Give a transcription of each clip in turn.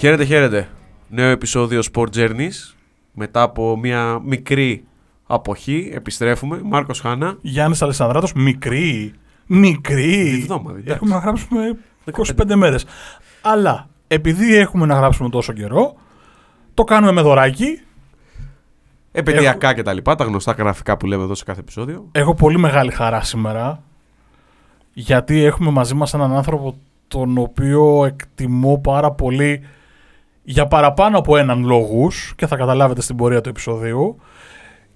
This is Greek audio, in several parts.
Χαίρετε, χαίρετε. Νέο επεισόδιο Sport Journeys. Μετά από μια μικρή αποχή επιστρέφουμε. Μάρκος Χάνα. Γιάννης Αλessandράτος, μικρή. Μικρή. Εβδομάδα, εντάξει. Έχουμε να γράψουμε 25 μέρες. Αλλά επειδή έχουμε να γράψουμε τόσο καιρό, το κάνουμε με δωράκι. Επαιδειακά και τα λοιπά, τα γνωστά γραφικά που λέμε εδώ σε κάθε επεισόδιο. Έχω πολύ μεγάλη χαρά σήμερα, γιατί έχουμε μαζί μας έναν άνθρωπο τον οποίο εκτιμώ πάρα πολύ για παραπάνω από έναν λόγους και θα καταλάβετε στην πορεία του επεισοδίου.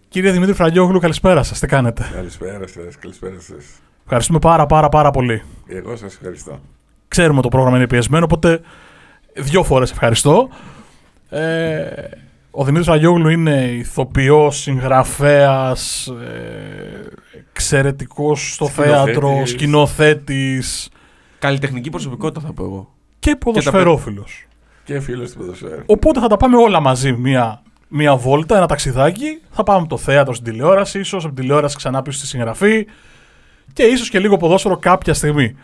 Κύριε Δημήτρη Φραγκιόγλου, καλησπέρα σας. Τι κάνετε; Καλησπέρα σας, καλησπέρα σας. Ευχαριστούμε πάρα πάρα πάρα πολύ. Εγώ σας ευχαριστώ. Ξέρουμε το πρόγραμμα είναι πιεσμένο, οπότε δύο φορές ευχαριστώ. Ε, ο Δημήτρης Φραγκιόγλου είναι ηθοποιός, συγγραφέας, ε, εξαιρετικός στο Σκηνοθέτης. θέατρο, σκηνοθέτης Καλλιτεχνική προσωπικότητα θα πω εγώ. και ποδοσφαιρόφιλος. Και φίλος του ποδοσφαίρου. Οπότε θα τα πάμε όλα μαζί μία, μία βόλτα, ένα ταξιδάκι. Θα πάμε από το θέατρο στην τηλεόραση, ίσως από την τηλεόραση ξανά πίσω στη συγγραφή και ίσως και λίγο ποδόσφαιρο κάποια στιγμή.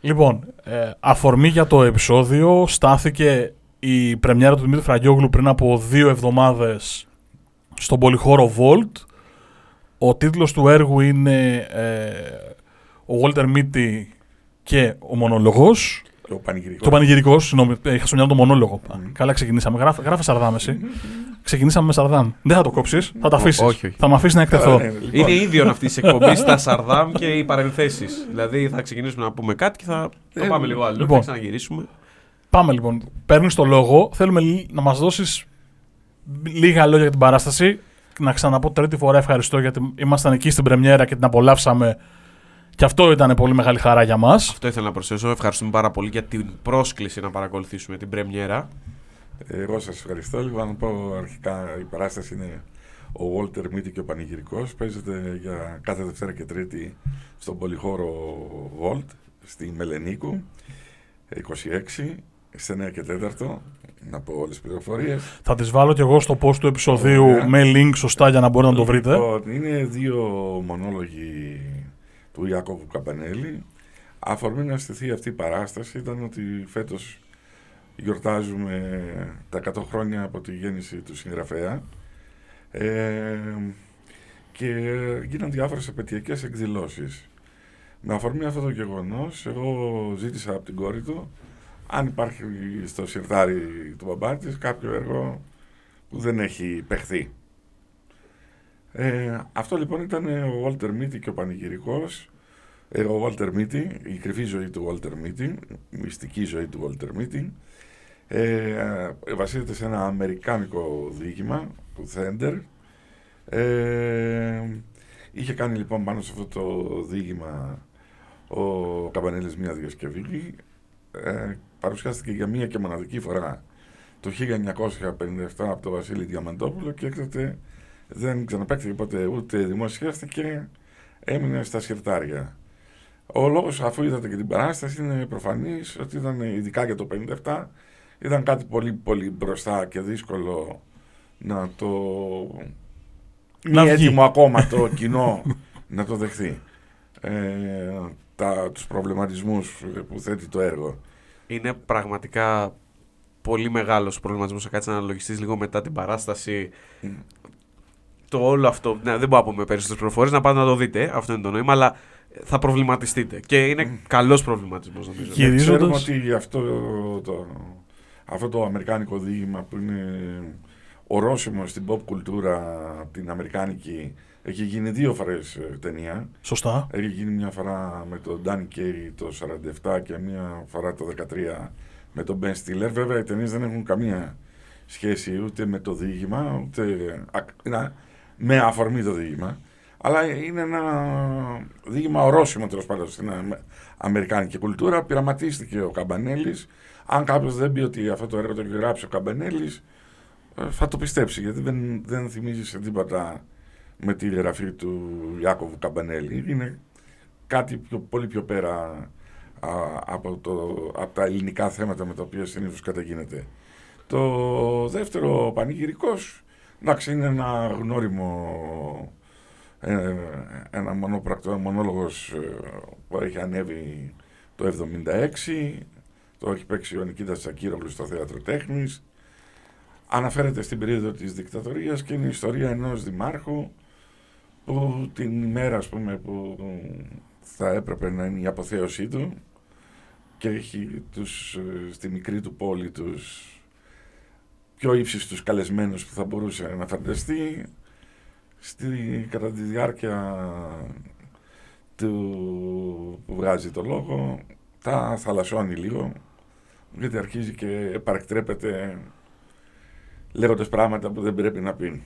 Λοιπόν, ε, αφορμή για το επεισόδιο στάθηκε η πρεμιέρα του Δημήτρη Φραγκιόγλου πριν από δύο εβδομάδες στον πολυχώρο Volt. Ο τίτλος του έργου είναι ε, ο Walter Mitty και ο μονόλογος. Το πανηγυρικό. Το πανηγυρικό, συγγνώμη, ε, είχα στο μυαλό το μονόλογο. Καλά, ξεκινήσαμε. Γράφε, γράφε Σαρδάμ, εσύ. Ξεκινήσαμε με Σαρδάμ. Δεν θα το κόψεις, θα το αφήσεις. όχι, όχι. Θα με αφήσεις να εκτεθώ. Καλά, ναι, λοιπόν. Είναι ίδιο αυτής της εκπομπής τα Σαρδάμ και οι παρενθέσεις. δηλαδή θα ξεκινήσουμε να πούμε κάτι και θα το Ε, πάμε λίγο άλλο. λοιπόν. Θα ξαναγυρίσουμε. Πάμε λοιπόν. Παίρνεις το λόγο. Θέλουμε λι- να μας δώσεις λίγα λόγια για την παράσταση. Να ξαναπώ τρίτη φορά ευχαριστώ γιατί ήμασταν εκεί στην πρεμιέρα και την απολαύσαμε. Και αυτό ήταν πολύ μεγάλη χαρά για μας. Αυτό ήθελα να προσθέσω. Ευχαριστούμε πάρα πολύ για την πρόσκληση να παρακολουθήσουμε την πρεμιέρα. Εγώ σας ευχαριστώ. Λοιπόν, να πω αρχικά η παράσταση είναι ο Walter Mitty και ο Πανηγυρικός. Παίζεται για κάθε Δευτέρα και Τρίτη στον πολυχώρο Volt στη Μελενίκου 26 σε 9 και 4. Να πω όλες τις πληροφορίες. Θα τις βάλω κι εγώ στο post του επεισοδίου Ωραία. με link σωστά για να μπορείτε να το βρείτε. Λοιπόν, είναι δύο μονόλογοι του Ιάκωβου Καμπανέλη. Αφορμή να στηθεί αυτή η παράσταση ήταν ότι φέτος γιορτάζουμε τα 100 χρόνια από τη γέννηση του συγγραφέα ε, και γίναν διάφορες επαιτειακές εκδηλώσεις. Με αφορμή αυτό το γεγονός, εγώ ζήτησα από την κόρη του αν υπάρχει στο σιρτάρι του μπαμπά της κάποιο έργο που δεν έχει παιχθεί. Ε, αυτό λοιπόν ήταν ο Walter Mitty και ο Πανηγυρικός. Ε, ο Walter Mitty, η κρυφή ζωή του Walter Mitty, η μυστική ζωή του Walter Mitty. Ε, βασίζεται σε ένα αμερικάνικο διήγημα του Θέντερ. Ε, είχε κάνει λοιπόν πάνω σε αυτό το διήγημα ο Καμπανέλης μία διασκευή. Ε, παρουσιάστηκε για μία και μοναδική φορά το 1957 από τον Βασίλη Διαμαντόπουλο και έκτοτε δεν ξαναπαίχτηκε ποτέ ούτε δημοσιεύτηκε, έμεινε στα συρτάρια. Ο λόγος, αφού είδατε και την παράσταση, είναι προφανής ότι ήταν ειδικά για το 57 ήταν κάτι πολύ πολύ μπροστά και δύσκολο να το. Να μη βγει. έτοιμο ακόμα το κοινό να το δεχθεί. Ε, τα, τους προβληματισμούς που θέτει το έργο. Είναι πραγματικά πολύ μεγάλος ο προβληματισμός. Θα κάτσεις να αναλογιστείς λίγο μετά την παράσταση. Mm. Το όλο αυτό. Ναι, δεν μπορώ να πούμε περισσότερες προφορέ. Να πάτε να το δείτε. Αυτό είναι το νόημα. Αλλά θα προβληματιστείτε. Και είναι Mm. καλός προβληματισμός, νομίζω. Κύριε- Ε, Ξέρουμε Γυρίζοντας- ότι αυτό το, αυτό το αμερικάνικο διήγημα που είναι ορόσημο στην pop κουλτούρα την αμερικάνικη έχει γίνει δύο φορές ε, ταινία. Σωστά. Έχει γίνει μια φορά με τον Danny Kaye το 47 και μια φορά το 13 με τον Ben Stiller. Βέβαια οι ταινίες δεν έχουν καμία σχέση ούτε με το διήγημα, ούτε ακ- είναι με αφορμή το διήγημα. Αλλά είναι ένα διήγημα ορόσημο τέλος πάντων στην αμε- αμερικάνικη κουλτούρα. Πειραματίστηκε ο Καμπανέλης. Αν κάποιος δεν πει ότι αυτό το έργο το έχει γράψει ο Καμπανέλης, ε, θα το πιστέψει γιατί δεν, δεν θυμίζεις σε τίποτα με τη γραφή του Ιάκωβου Καμπανέλη. Είναι κάτι πιο, πολύ πιο πέρα α, από, το, από τα ελληνικά θέματα με τα οποία συνήθως καταγίνεται. Το δεύτερο πανηγυρικός, εντάξει, είναι ένα γνώριμο, ε, ένα μονόπρακτο μονόλογος ε, που έχει ανέβει το 76, Το έχει παίξει ο Νικήτας Τσακύρογλου στο Θέατρο Τέχνης. Αναφέρεται στην περίοδο της δικτατορίας και είναι η ιστορία ενός δημάρχου που την ημέρα ας πούμε, που θα έπρεπε να είναι η αποθέωσή του και έχει τους, ε, στη μικρή του πόλη τους πιο ύψιστους καλεσμένους που θα μπορούσε να φανταστεί στη, κατά τη διάρκεια του που βγάζει το λόγο τα θαλασσώνει λίγο γιατί αρχίζει και παρακτρέπεται λέγοντας πράγματα που δεν πρέπει να πει.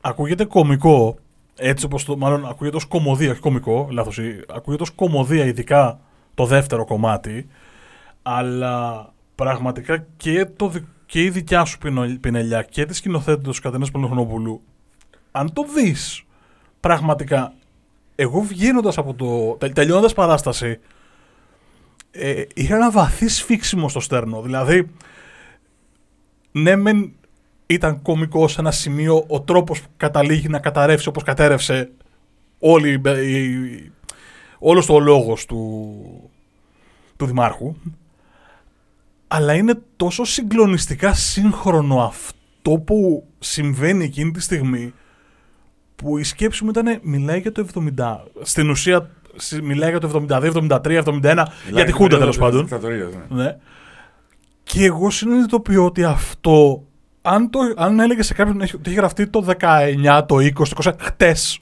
Ακούγεται κωμικό, έτσι όπως το, μάλλον ακούγεται ως κομμωδία, όχι κωμικό, λάθος, ακούγεται ως κομμωδία ειδικά το δεύτερο κομμάτι, αλλά πραγματικά και, το, και η δικιά σου πινελιά και τη σκηνοθέτη του Κατενές Πολυχρονόπουλου, αν το δεις πραγματικά, εγώ βγαίνοντας από το. τελειώνοντας παράσταση, ε, είχα ένα βαθύ σφίξιμο στο στέρνο. Δηλαδή, ναι, μεν ήταν κωμικός σε ένα σημείο ο τρόπος που καταλήγει να καταρρεύσει όπως κατέρευσε όλη, η, όλος το λόγος του, του Δημάρχου αλλά είναι τόσο συγκλονιστικά σύγχρονο αυτό που συμβαίνει εκείνη τη στιγμή που η σκέψη μου ήταν μιλάει για το 70. Στην ουσία μιλάει για το 72, 73, 71, για τη Χούντα τέλος πάντων. Ναι. ναι. Και εγώ συνειδητοποιώ ότι αυτό, αν, το, αν έλεγε σε κάποιον ότι έχει γραφτεί το 19, το 20, το 20, χτες,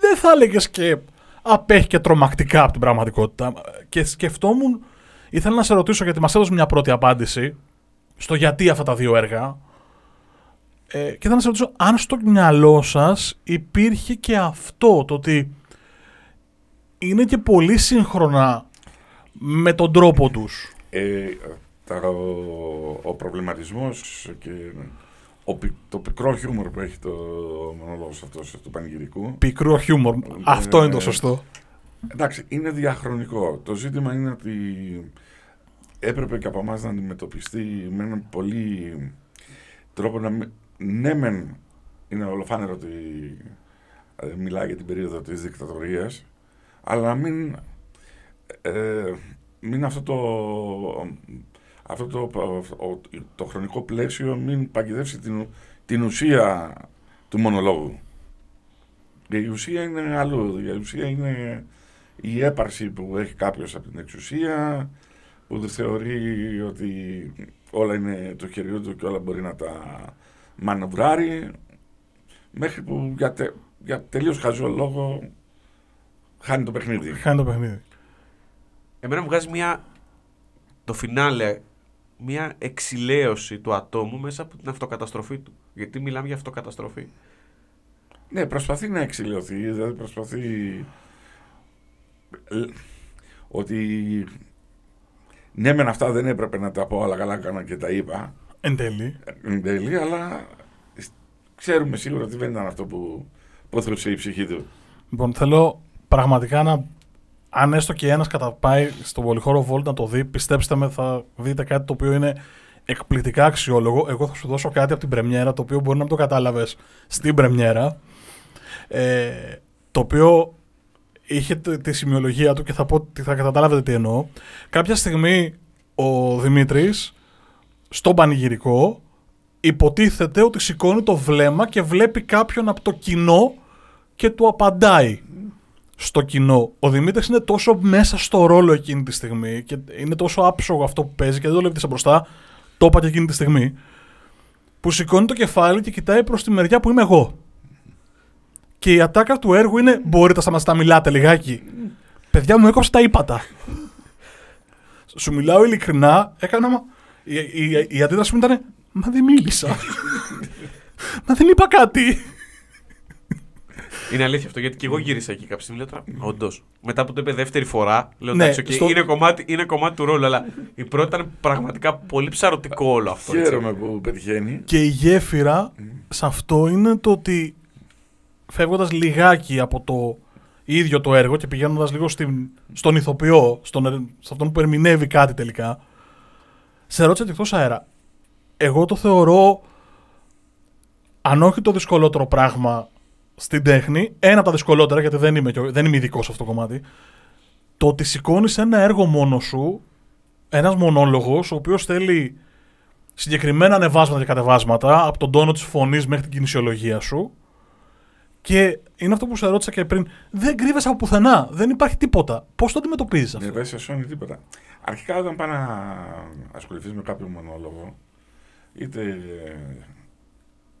δεν θα έλεγες και απέχει και τρομακτικά από την πραγματικότητα. Και σκεφτόμουν Ήθελα να σε ρωτήσω γιατί μας έδωσε μια πρώτη απάντηση στο γιατί αυτά τα δύο έργα. Ε, και ήθελα να σε ρωτήσω αν στο μυαλό σας υπήρχε και αυτό το ότι είναι και πολύ σύγχρονα με τον τρόπο τους. Ε, ο, ο προβληματισμός και ο, το πικρό χιούμορ που έχει το μονολόγος αυτός του πανηγυρικού. Πικρό χιούμορ. αυτό είναι το σωστό. Εντάξει, είναι διαχρονικό. Το ζήτημα είναι ότι έπρεπε και από εμάς να αντιμετωπιστεί με έναν πολύ τρόπο να. Ναι, μεν είναι ολοφάνερο ότι ε, μιλάει για την περίοδο της δικτατορίας, αλλά να μην, ε, μην αυτό το, αυτό το, το χρονικό πλαίσιο μην παγιδεύσει την, την ουσία του μονολόγου. Η ουσία είναι αλλού. Η ουσία είναι η έπαρση που έχει κάποιος από την εξουσία, που δεν θεωρεί ότι όλα είναι το χεριού του και όλα μπορεί να τα μανευράρει, μέχρι που για, τε, για τελείως χαζό λόγο χάνει το παιχνίδι. Χάνει το παιχνίδι. Εμένα μου βγάζει μια, το φινάλε, μια εξηλαίωση του ατόμου μέσα από την αυτοκαταστροφή του. Γιατί μιλάμε για αυτοκαταστροφή. Ναι, προσπαθεί να εξηλαιωθεί, δηλαδή προσπαθεί ότι ναι μεν αυτά δεν έπρεπε να τα πω αλλά καλά έκανα και τα είπα. Εν τέλει, εν τέλει αλλά ξέρουμε σίγουρα ότι δεν ήταν αυτό που πόθρεψε η ψυχή του. Λοιπόν θέλω πραγματικά να αν έστω και ένας καταπάει στον πολυχώρο Volt να το δει πιστέψτε με θα δείτε κάτι το οποίο είναι εκπληκτικά αξιόλογο. Εγώ θα σου δώσω κάτι από την πρεμιέρα το οποίο μπορεί να μην το κατάλαβες στην πρεμιέρα. Ε, το οποίο είχε τη σημειολογία του και θα πω ότι θα καταλάβετε τι εννοώ. Κάποια στιγμή ο Δημήτρης στον πανηγυρικό υποτίθεται ότι σηκώνει το βλέμμα και βλέπει κάποιον από το κοινό και του απαντάει στο κοινό. Ο Δημήτρης είναι τόσο μέσα στο ρόλο εκείνη τη στιγμή και είναι τόσο άψογο αυτό που παίζει και δεν το λέει μπροστά, το είπα και εκείνη τη στιγμή, που σηκώνει το κεφάλι και κοιτάει προς τη μεριά που είμαι εγώ. Και η ατάκα του έργου είναι: Μπορείτε να σταματήσετε να μιλάτε λιγάκι. Παιδιά μου έκοψε τα ύπατα. Σου μιλάω ειλικρινά, έκανα. Η, η, η αντίδραση μου ήταν: Μα δεν μίλησα. Μα δεν είπα κάτι. Είναι αλήθεια αυτό, γιατί και εγώ γύρισα εκεί κάποια στιγμή. Λέω όντως. Μετά που το είπε δεύτερη φορά, λέω Ναι, εντάξει, okay, στο- είναι, κομμάτι, είναι κομμάτι του ρόλου, αλλά η πρώτη ήταν πραγματικά πολύ ψαρωτικό όλο αυτό. έτσι. χαίρομαι που πετυχαίνει Και η γέφυρα σε αυτό είναι το ότι φεύγοντας λιγάκι από το ίδιο το έργο και πηγαίνοντας λίγο στην, στον ηθοποιό, στον, ερ- σε αυτόν που ερμηνεύει κάτι τελικά, σε ρώτησα και εκτός αέρα. Εγώ το θεωρώ, αν όχι το δυσκολότερο πράγμα στην τέχνη, ένα από τα δυσκολότερα, γιατί δεν είμαι, και- δεν είμαι ειδικός σε αυτό το κομμάτι, το ότι σηκώνεις ένα έργο μόνο σου, ένας μονόλογος ο οποίος θέλει συγκεκριμένα ανεβάσματα και κατεβάσματα από τον τόνο της φωνής μέχρι την κινησιολογία σου. Και είναι αυτό που σε ρώτησα και πριν. Δεν κρύβεσαι από πουθενά. Δεν υπάρχει τίποτα. Πώς το αντιμετωπίζεις αυτό; Δεν σε σώνει τίποτα. Αρχικά, όταν πάει να ασχοληθείς με κάποιο μονόλογο, είτε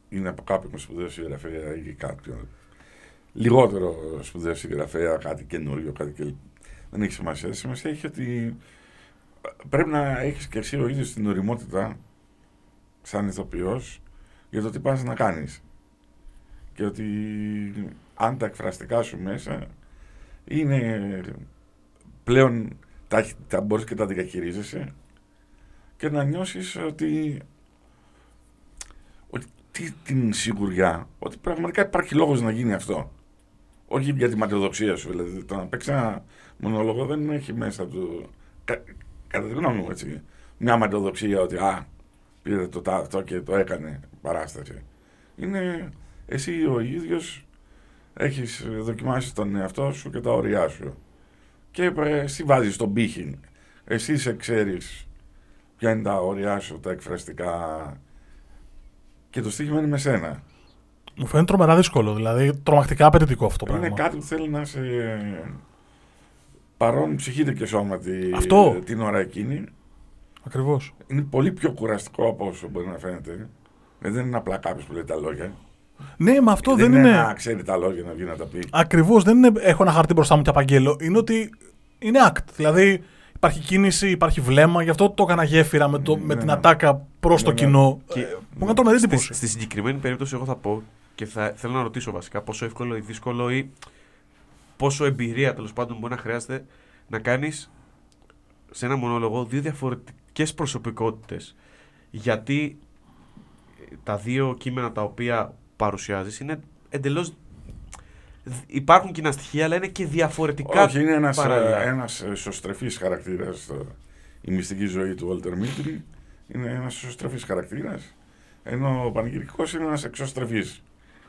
είναι από κάποιον σπουδαίο συγγραφέα ή κάποιον λιγότερο σπουδαίο συγγραφέα, κάτι καινούριο, κάτι και... δεν έχει σημασία. Σημασία έχει ότι πρέπει να έχεις και εσύ ο ίδιος την οριμότητα σαν ηθοποιός για το τι πας να κάνεις. Και ότι αν τα εκφραστικά σου μέσα είναι πλέον τα, τα μπορείς και τα διαχειρίζεσαι και να νιώσεις ότι, ότι τι, την σιγουριά ότι πραγματικά υπάρχει λόγος να γίνει αυτό. Όχι για τη ματαιοδοξία σου, δηλαδή το να παίξεις ένα μονόλογο δεν έχει μέσα του, κα, κατά τη γνώμη μου έτσι, μια ματαιοδοξία ότι α, πήρε το αυτό και το έκανε παράσταση. Είναι εσύ ο ίδιος έχεις δοκιμάσει τον εαυτό σου και τα όρια σου. Και εσύ βάζεις τον πύχη. Εσύ σε ξέρεις ποια είναι τα όρια σου, τα εκφραστικά και το στοίχημα είναι με σένα. Μου φαίνεται τρομερά δύσκολο, δηλαδή τρομακτικά απαιτητικό αυτό το είναι πράγμα. Είναι κάτι που θέλει να σε παρόν ψυχείτε και σώματι αυτό. την ώρα εκείνη. Ακριβώς. Είναι πολύ πιο κουραστικό από όσο μπορεί να φαίνεται. Ε, δεν είναι απλά κάποιος που λέει τα λόγια. Ναι, μα αυτό δεν, δεν είναι. Να ξέρει τα λόγια να βγει να τα πει. Ακριβώς. Δεν είναι έχω ένα χαρτί μπροστά μου και απαγγέλω. Είναι ότι είναι act. Δηλαδή υπάρχει κίνηση, υπάρχει βλέμμα. Γι' αυτό το έκανα γέφυρα με, το, Ναι, με την ναι. ατάκα προς το Ναι, ναι. κοινό. Και Ε, Μου έκανε τρομερή στη, εντύπωση. στη συγκεκριμένη περίπτωση, εγώ θα πω και θα, θέλω να ρωτήσω βασικά πόσο εύκολο ή δύσκολο ή πόσο εμπειρία τέλος πάντων μπορεί να χρειάζεται να κάνεις σε ένα μονόλογο δύο διαφορετικές προσωπικότητες. Γιατί ε, τα δύο κείμενα τα οποία παρουσιάζεις είναι εντελώς. Υπάρχουν κοινά στοιχεία, αλλά είναι και διαφορετικά. Όχι, είναι ένας, παράλληλα. ε, ένας εσωστρεφής χαρακτήρας στο- η μυστική ζωή του Walter Mitty είναι ένας εσωστρεφής χαρακτήρας ενώ ο πανηγυρικός είναι ένας εξωστρεφής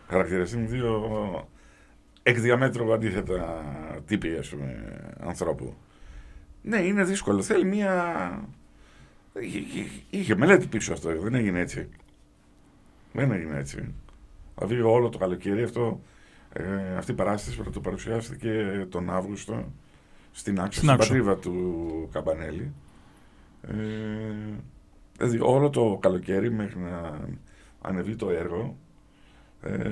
χαρακτήρας είναι δύο εκ διαμέτρου αντίθετα τύποι ας πούμε, ανθρώπου ναι είναι δύσκολο θέλει μια είχε, είχε- είχε μελέτη πίσω αυτό δεν έγινε έτσι δεν έγινε έτσι δηλαδή όλο το καλοκαίρι αυτό ε, αυτή η παράσταση το παρουσιάστηκε τον Αύγουστο στην Άξο, Στην στην Άξο. πατρίδα του Καμπανέλη. Ε, δηλαδή όλο το καλοκαίρι μέχρι να ανεβεί το έργο ε,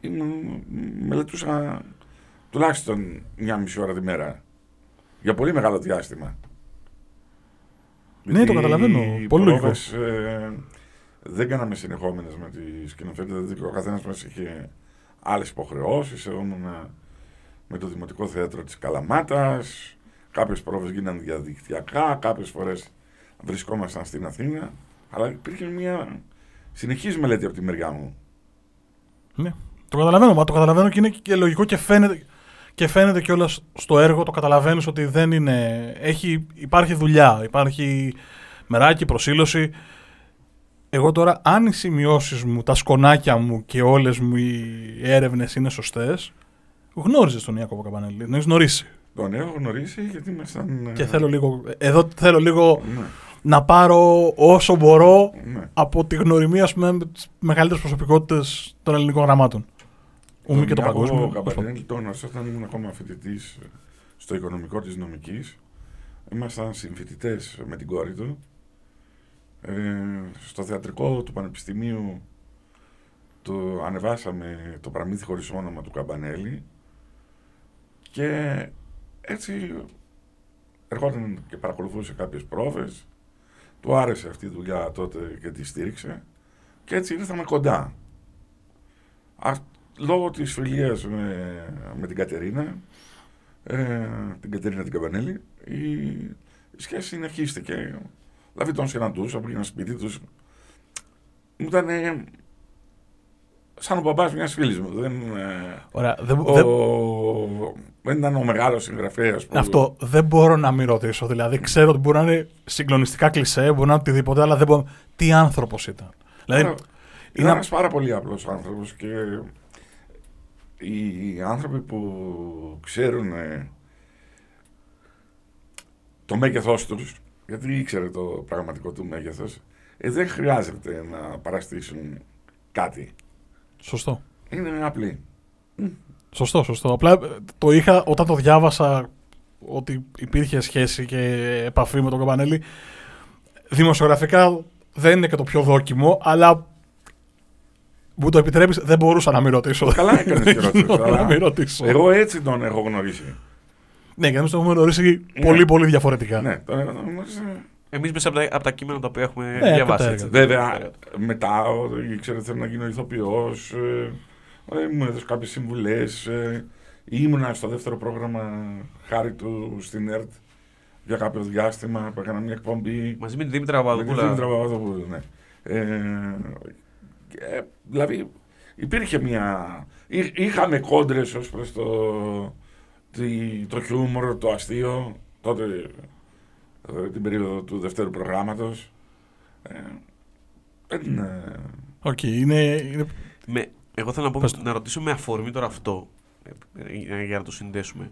ήμουν- μελετούσα τουλάχιστον μια μισή ώρα τη μέρα για πολύ μεγάλο διάστημα. Ναι, το Γιατί καταλαβαίνω. οι Πολύ λογικό. πρόβες, ε, δεν κάναμε συνεχόμενες με τη σκηνοθέτη, δηλαδή ο καθένας μας είχε άλλες υποχρεώσεις. Εγώ ήμουν με το Δημοτικό Θέατρο της Καλαμάτας. Κάποιες πρόβε γίνανε διαδικτυακά, κάποιες φορές βρισκόμασταν στην Αθήνα. Αλλά υπήρχε μια συνεχής μελέτη από τη μεριά μου. Ναι. Το καταλαβαίνω, μα το καταλαβαίνω και είναι και λογικό και φαίνεται, και φαίνεται κιόλας στο έργο. Το καταλαβαίνεις ότι δεν είναι. Έχει, υπάρχει δουλειά, υπάρχει μεράκι, προσήλωση. Εγώ τώρα, αν οι σημειώσεις μου, τα σκονάκια μου και όλες μου οι έρευνες είναι σωστές, γνώριζες τον Ιάκωβο Καμπανέλη. Τον έχεις γνωρίσει. Τον έχω γνωρίσει γιατί ήμασταν. ε, Και θέλω λίγο. Εδώ θέλω λίγο Ναι, να πάρω όσο μπορώ ναι. από τη γνωριμία, ας πούμε, με τις μεγαλύτερες προσωπικότητες των ελληνικών γραμμάτων. Ούμι και το Τον παγκόσμιο. Ιάκωβο Καμπανέλη τον γνώρισα όταν ήμουν ακόμα φοιτητής στο οικονομικό της νομικής. Ήμασταν συμφοιτητές με την κόρη του. Ε, στο θεατρικό του Πανεπιστημίου το ανεβάσαμε το πραμίδι χωρίς όνομα του Καμπανέλη και έτσι ερχόταν και παρακολουθούσε κάποιες πρόβες του άρεσε αυτή η δουλειά τότε και τη στήριξε και έτσι ήρθαμε κοντά. Α, λόγω της φιλίας με, με την Κατερίνα, ε, την Κατερίνα την Καμπανέλη, η, η σχέση συνεχίστηκε. Δηλαδή τον συναντούσα, πήγαινα σπίτι τους. Μου ήταν ε, σαν ο μπαμπάς μιας φίλης μου. Δεν, ε, Ωραία. Δεν, ο, δεν- δεν ήταν ο μεγάλος συγγραφέας που... αυτό δεν μπορώ να μην ρωτήσω. Δηλαδή, ξέρω ότι μπορεί να είναι συγκλονιστικά κλισέ, μπορεί να είναι οτιδήποτε, αλλά δεν μπορώ. Τι άνθρωπος ήταν. Δηλαδή, Άρα, είναι- είναι ένας πάρα πολύ απλός άνθρωπος και οι άνθρωποι που ξέρουν ε, το μέγεθός τους, γιατί ήξερε το πραγματικό του μέγεθος, ε, δεν χρειάζεται να παραστήσουν κάτι. Σωστό. Είναι απλή. Σωστό, σωστό. Απλά ε, το είχα όταν το διάβασα ότι υπήρχε σχέση και επαφή με τον Καμπανέλη. Δημοσιογραφικά δεν είναι και το πιο δόκιμο, αλλά μου το επιτρέπεις, δεν μπορούσα να μην ρωτήσω. Καλά έκανες και Δεν ρωτήσεις, γινόταν αλλά να μην ρωτήσω. Εγώ έτσι τον έχω γνωρίσει. Ναι, και εμεί το έχουμε γνωρίσει Ναι. πολύ πολύ διαφορετικά. Ναι, τον έχω γνωρίσει. Εμείς μέσα από τα, από τα κείμενα τα οποία έχουμε Ναι, διαβάσει. κατ' έτσι. Βέβαια, μετά ο- ήξερε ότι θέλω να γίνω ηθοποιός. Ε, μου έδωσε κάποιες συμβουλές. Ε, ήμουνα στο δεύτερο πρόγραμμα χάρη του στην ΕΡΤ για κάποιο διάστημα που έκανα μια εκπομπή. Μαζί με την Δήμητρα Με τη Παπαδοπούλα. Δήμητρα Παπαδοπούλου, ναι. Ε, ε, δηλαδή υπήρχε μια... εί- Είχαμε κόντρες ως προς το, τη- το χιούμορ, το αστείο, τότε ε, την περίοδο του δευτέρου προγράμματος. Ε, δεν, ε, Οκ, είναι, είναι Με, εγώ θέλω να, πω, Πες το. να ρωτήσω με αφορμή τώρα αυτό, ε, ε, για να το συνδέσουμε.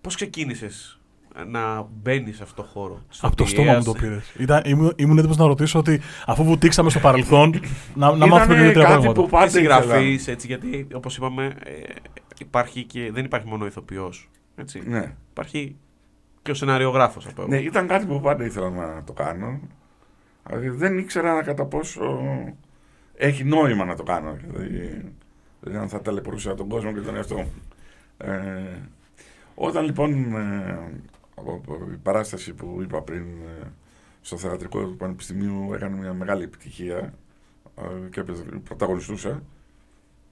Πώς ξεκίνησες να μπαίνεις σε αυτό το χώρο. στο από το PAS, στόμα μου το πήρες. Ήμουν, ήμουν έτοιμος να ρωτήσω ότι αφού βουτήξαμε στο παρελθόν, να, να Ήτανε μάθουμε και δύο-τρία κάτι πράγματα. που πάντα ήθελα. συγγραφείς, έτσι, γιατί όπως είπαμε ε, υπάρχει και, δεν υπάρχει μόνο ηθοποιός. Έτσι. Ναι. Υπάρχει και ο σεναριογράφος από ναι, ήταν κάτι που πάντα ήθελα να το κάνω. Αλλά δεν ήξερα κατά πόσο έχει νόημα να το κάνω. Δηλαδή, δηλαδή αν θα ταλαιπωρούσα τον κόσμο και τον εαυτό μου. Ε, όταν λοιπόν ε, από- από η παράσταση που είπα πριν ε, στο θεατρικό του Πανεπιστημίου έκανε μια μεγάλη επιτυχία ε, και έπαιζε- πρωταγωνιστούσα,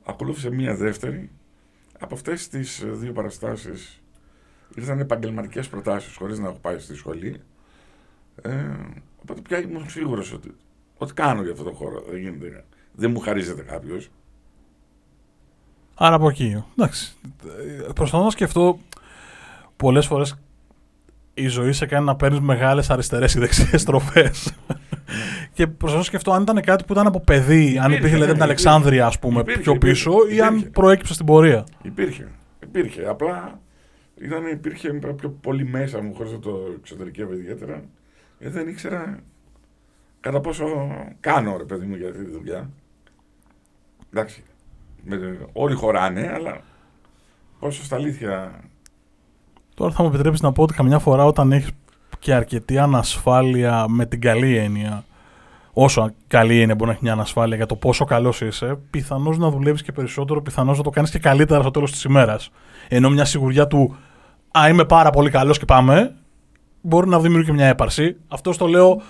ακολούθησε μια δεύτερη. Από αυτές τις ε, δύο παραστάσεις ήρθαν επαγγελματικές προτάσεις χωρίς να έχω πάει στη σχολή. Ε, οπότε πια ήμουν σίγουρος ότι, ότι κάνω για αυτό το χώρο. Δεν, γίνεται, δεν μου χαρίζεται κάποιος. Άρα από εκεί. Εντάξει. Ε, Προσπαθώ να σκεφτώ πολλές φορές η ζωή σε κάνει να παίρνεις μεγάλες αριστερές ή δεξιές στροφέ. Και προσπαθώ να σκεφτώ αν ήταν κάτι που ήταν από παιδί, αν Υπήρχε, υπήρχε δηλαδή ναι, από την Αλεξάνδρεια, ας πούμε, Υπήρχε, πιο υπήρχε, πίσω, ή αν υπήρχε. προέκυψε στην πορεία. Υπήρχε. Υπήρχε. Απλά ήταν, υπήρχε πιο πολύ μέσα μου, χωρίς να το εξωτερικεύω ιδιαίτερα. Γιατί δεν ήξερα κατά πόσο κάνω, ρε παιδί μου, για αυτή τη δουλειά. Εντάξει. Με, όλοι χωράνε, αλλά πόσο στα αλήθεια. Τώρα θα μου επιτρέψεις να πω ότι καμιά φορά όταν έχεις και αρκετή ανασφάλεια με την καλή έννοια, όσο καλή είναι μπορεί να έχει μια ανασφάλεια για το πόσο καλός είσαι, πιθανώς να δουλεύεις και περισσότερο, πιθανώς να το κάνεις και καλύτερα στο τέλος της ημέρας. Ενώ μια σιγουριά του Α, είμαι πάρα πολύ καλός και πάμε, μπορεί να δημιουργεί και μια έπαρση. Αυτό το λέω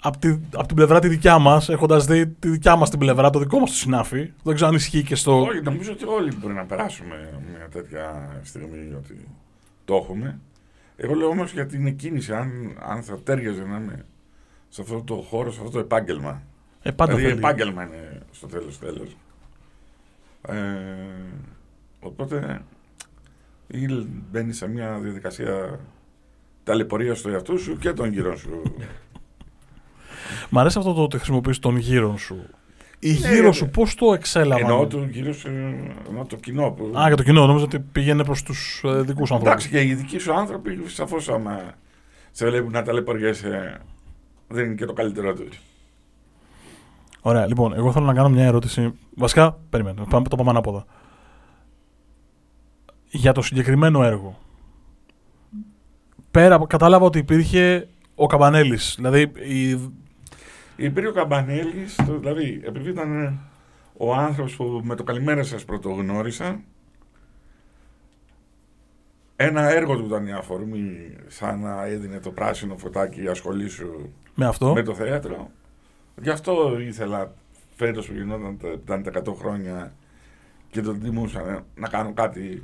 από τη, απ' την πλευρά τη δικιά μας, έχοντας δει τη δικιά μας την πλευρά, το δικό μας το συνάφι. Δεν ξέρω αν ισχύει και στο. Όχι, νομίζω ότι όλοι μπορεί να περάσουμε μια τέτοια στιγμή ότι το έχουμε. Εγώ λέω όμως για την εκκίνηση, αν, αν θα τέριαζε να είμαι σε αυτό το χώρο, σε αυτό το επάγγελμα. Ε, πάντα δηλαδή, θέλει. επάγγελμα είναι στο τέλος τέλος. Ε, οπότε ή μπαίνει σε μια διαδικασία ταλαιπωρίας στο εαυτό σου και των γύρω σου. Μ' αρέσει αυτό το ότι χρησιμοποιείς τον γύρο σου. Οι Ναι, γύρω ναι. σου πώς το εξέλαβαν; Εννοώ το γύρω σου, εννοώ το κοινό που. Α, για το κοινό, νόμιζα ότι πήγαινε προς τους ε, δικούς ανθρώπους. Εντάξει, και οι δικοί σου άνθρωποι, σαφώς άμα σε βλέπουν να ταλαιπωριέσαι, δεν είναι και το καλύτερό του. Ωραία, λοιπόν, εγώ θέλω να κάνω μια ερώτηση. Βασικά, περιμένω, πάμε, το πάμε ανάποδα. Για το συγκεκριμένο έργο. Πέρα, από- κατάλαβα ότι υπήρχε ο Καμπανέλης. Δηλαδή, η, Υπήρχε ο Καμπανέλης, δηλαδή, επειδή ήταν ο άνθρωπος που με το καλημέρα σας πρωτογνώρισα, ένα έργο του ήταν η αφορμή, σαν να έδινε το πράσινο φωτάκι ασχολήσου με αυτό; με το θέατρο. Γι' αυτό ήθελα φέτος που γινόταν τα, ήταν τα 100 χρόνια και τον τιμούσα να κάνω κάτι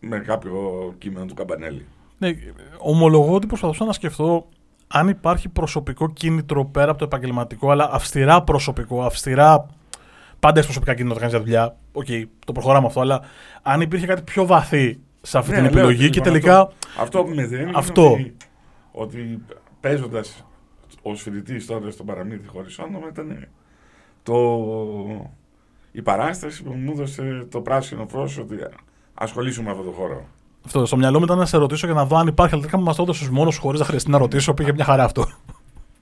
με κάποιο κείμενο του Καμπανέλη. Ναι, ομολογώ ότι προσπαθούσα να σκεφτώ αν υπάρχει προσωπικό κίνητρο πέρα από το επαγγελματικό, αλλά αυστηρά προσωπικό, αυστηρά. Πάντα έχει προσωπικά κίνητρα να κάνεις για δουλειά. Οκ, το προχωράμε αυτό, αλλά αν υπήρχε κάτι πιο βαθύ σε αυτή Ναι, την λέω, επιλογή λοιπόν, και τελικά. Αυτό που με δένει Αυτό. είναι ότι, ότι παίζοντας ως φοιτητής τότε στο παραμύθι χωρίς όνομα ήταν το, η παράσταση που μου έδωσε το πράσινο φως ότι ασχολήσουμε με αυτό το χώρο. Αυτό, στο μυαλό μου ήταν να σε ρωτήσω για να δω αν υπάρχει, αλλά τελικά μου μας το έδωσες μόνος χωρίς να χρειαστεί να ρωτήσω. Πήγε μια χαρά αυτό.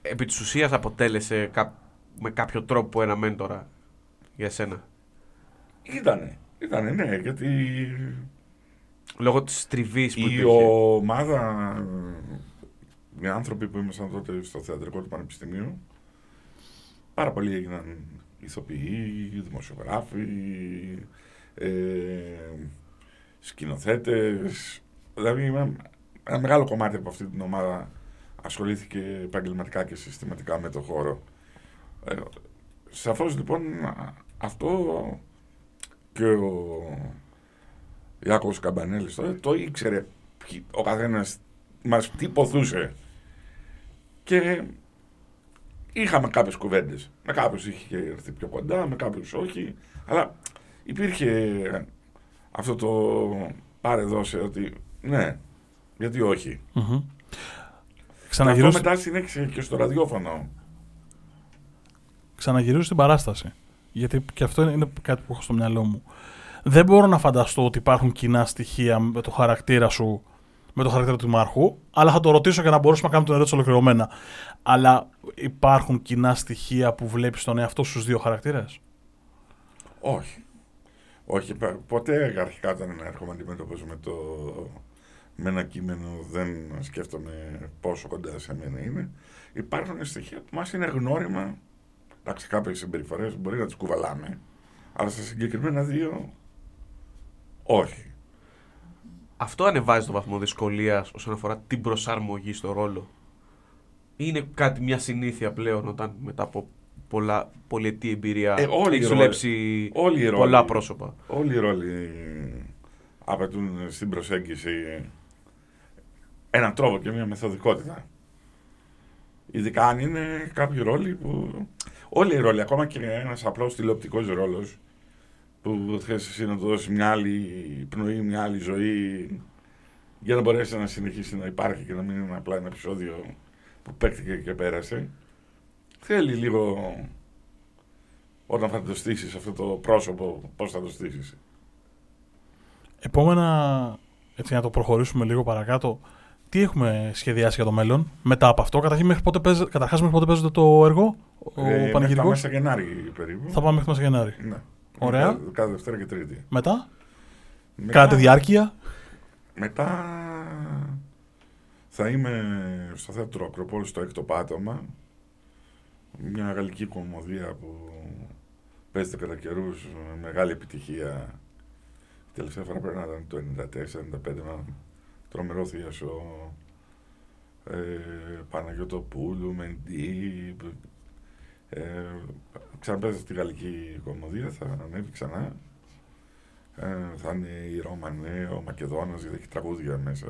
Επί της ουσίας αποτέλεσε κά- με κάποιο τρόπο ένα μέντορα για εσένα. Ήτανε, ήτανε, ναι, γιατί Λόγω της τριβής που η υπήρχε. ομάδα, οι άνθρωποι που ήμασταν τότε στο θεατρικό του Πανεπιστημίου, πάρα πολλοί έγιναν ηθοποιοί, δημοσιογράφοι, ε, σκηνοθέτες. Δηλαδή ένα ένα μεγάλο κομμάτι από αυτή την ομάδα ασχολήθηκε επαγγελματικά και συστηματικά με το χώρο. Ε, σαφώς λοιπόν α- αυτό και ο Ιάκωβος Καμπανέλης τότε το ήξερε ποιοι- ο καθένας μας τι ποθούσε. Και είχαμε κάποιες κουβέντες. Με κάποιους είχε έρθει πιο κοντά, με κάποιους όχι. Αλλά υπήρχε αυτό το πάρε δώσε ότι ναι, γιατί όχι. Μμμ. Και αυτό Ξαναγυρίζω, μετά συνέχισε και στο ραδιόφωνο. ξαναγυρίζω στην παράσταση. Γιατί και αυτό είναι- είναι κάτι που έχω στο μυαλό μου. Δεν μπορώ να φανταστώ ότι υπάρχουν κοινά στοιχεία με το χαρακτήρα σου, με το χαρακτήρα του Δημάρχου, αλλά θα το ρωτήσω για να μπορέσουμε να κάνουμε την ερώτηση ολοκληρωμένα. Αλλά υπάρχουν κοινά στοιχεία που βλέπεις τον εαυτό στους δύο χαρακτήρες; Όχι. Όχι, πα- ποτέ αρχικά όταν έρχομαι αντιμέτωπο με, το, με ένα κείμενο δεν σκέφτομαι πόσο κοντά σε μένα είναι. Υπάρχουν στοιχεία που μας είναι γνώριμα. Εντάξει, κάποιες συμπεριφορές μπορεί να τις κουβαλάμε, αλλά στα συγκεκριμένα δύο, όχι. Αυτό ανεβάζει το βαθμό δυσκολίας όσον αφορά την προσαρμογή στο ρόλο. Είναι κάτι μια συνήθεια πλέον όταν μετά από πολλά, πολυετή εμπειρία Ε, όλοι οι έχεις ρόλοι- δουλέψει όλοι οι ρόλοι- πολλά πρόσωπα. Όλοι οι ρόλοι απαιτούν στην προσέγγιση έναν τρόπο και μια μεθοδικότητα. Ειδικά αν είναι κάποιοι ρόλοι που. Όλοι οι ρόλοι, ακόμα και ένας απλός τηλεοπτικός ρόλος που θες εσύ να του δώσεις μια άλλη πνοή, μια άλλη ζωή για να μπορέσει να συνεχίσει να υπάρχει και να μην είναι απλά ένα επεισόδιο που παίχτηκε και πέρασε. Θέλει λίγο όταν θα το στήσεις αυτό το πρόσωπο, πώς θα το στήσεις. Επόμενα, έτσι να το προχωρήσουμε λίγο παρακάτω, τι έχουμε σχεδιάσει για το μέλλον μετά από αυτό. Καταρχήν, μέχρι πότε παίζε, καταρχάς, μέχρι πότε παίζεται το έργο, ο Ε, μέχρι τα πανηγυρικός. Μέσα Γενάρη περίπου. Θα πάμε μέχρι μέσα Γενάρη. Ναι. Ωραία. Κάθε- Κάθε Δευτέρα και Τρίτη. Μετά, Μετά- κάνετε διάρκεια; Μετά θα είμαι στο θέατρο Ακροπόλης στο έκτο πάτωμα. Μια γαλλική κομμωδία που παίζεται κατά καιρούς μεγάλη επιτυχία. Η τελευταία φορά πρέπει να ήταν το 94-95 με έναν τρομερό θείασο. Ε, Παναγιώτοπούλου, Μεντή. Ε, ξαναπέζω στη γαλλική κομμωδία, θα ανέβει ξανά. Ε, θα είναι η Ρωμανέ, ο Μακεδόνας, γιατί έχει τραγούδια μέσα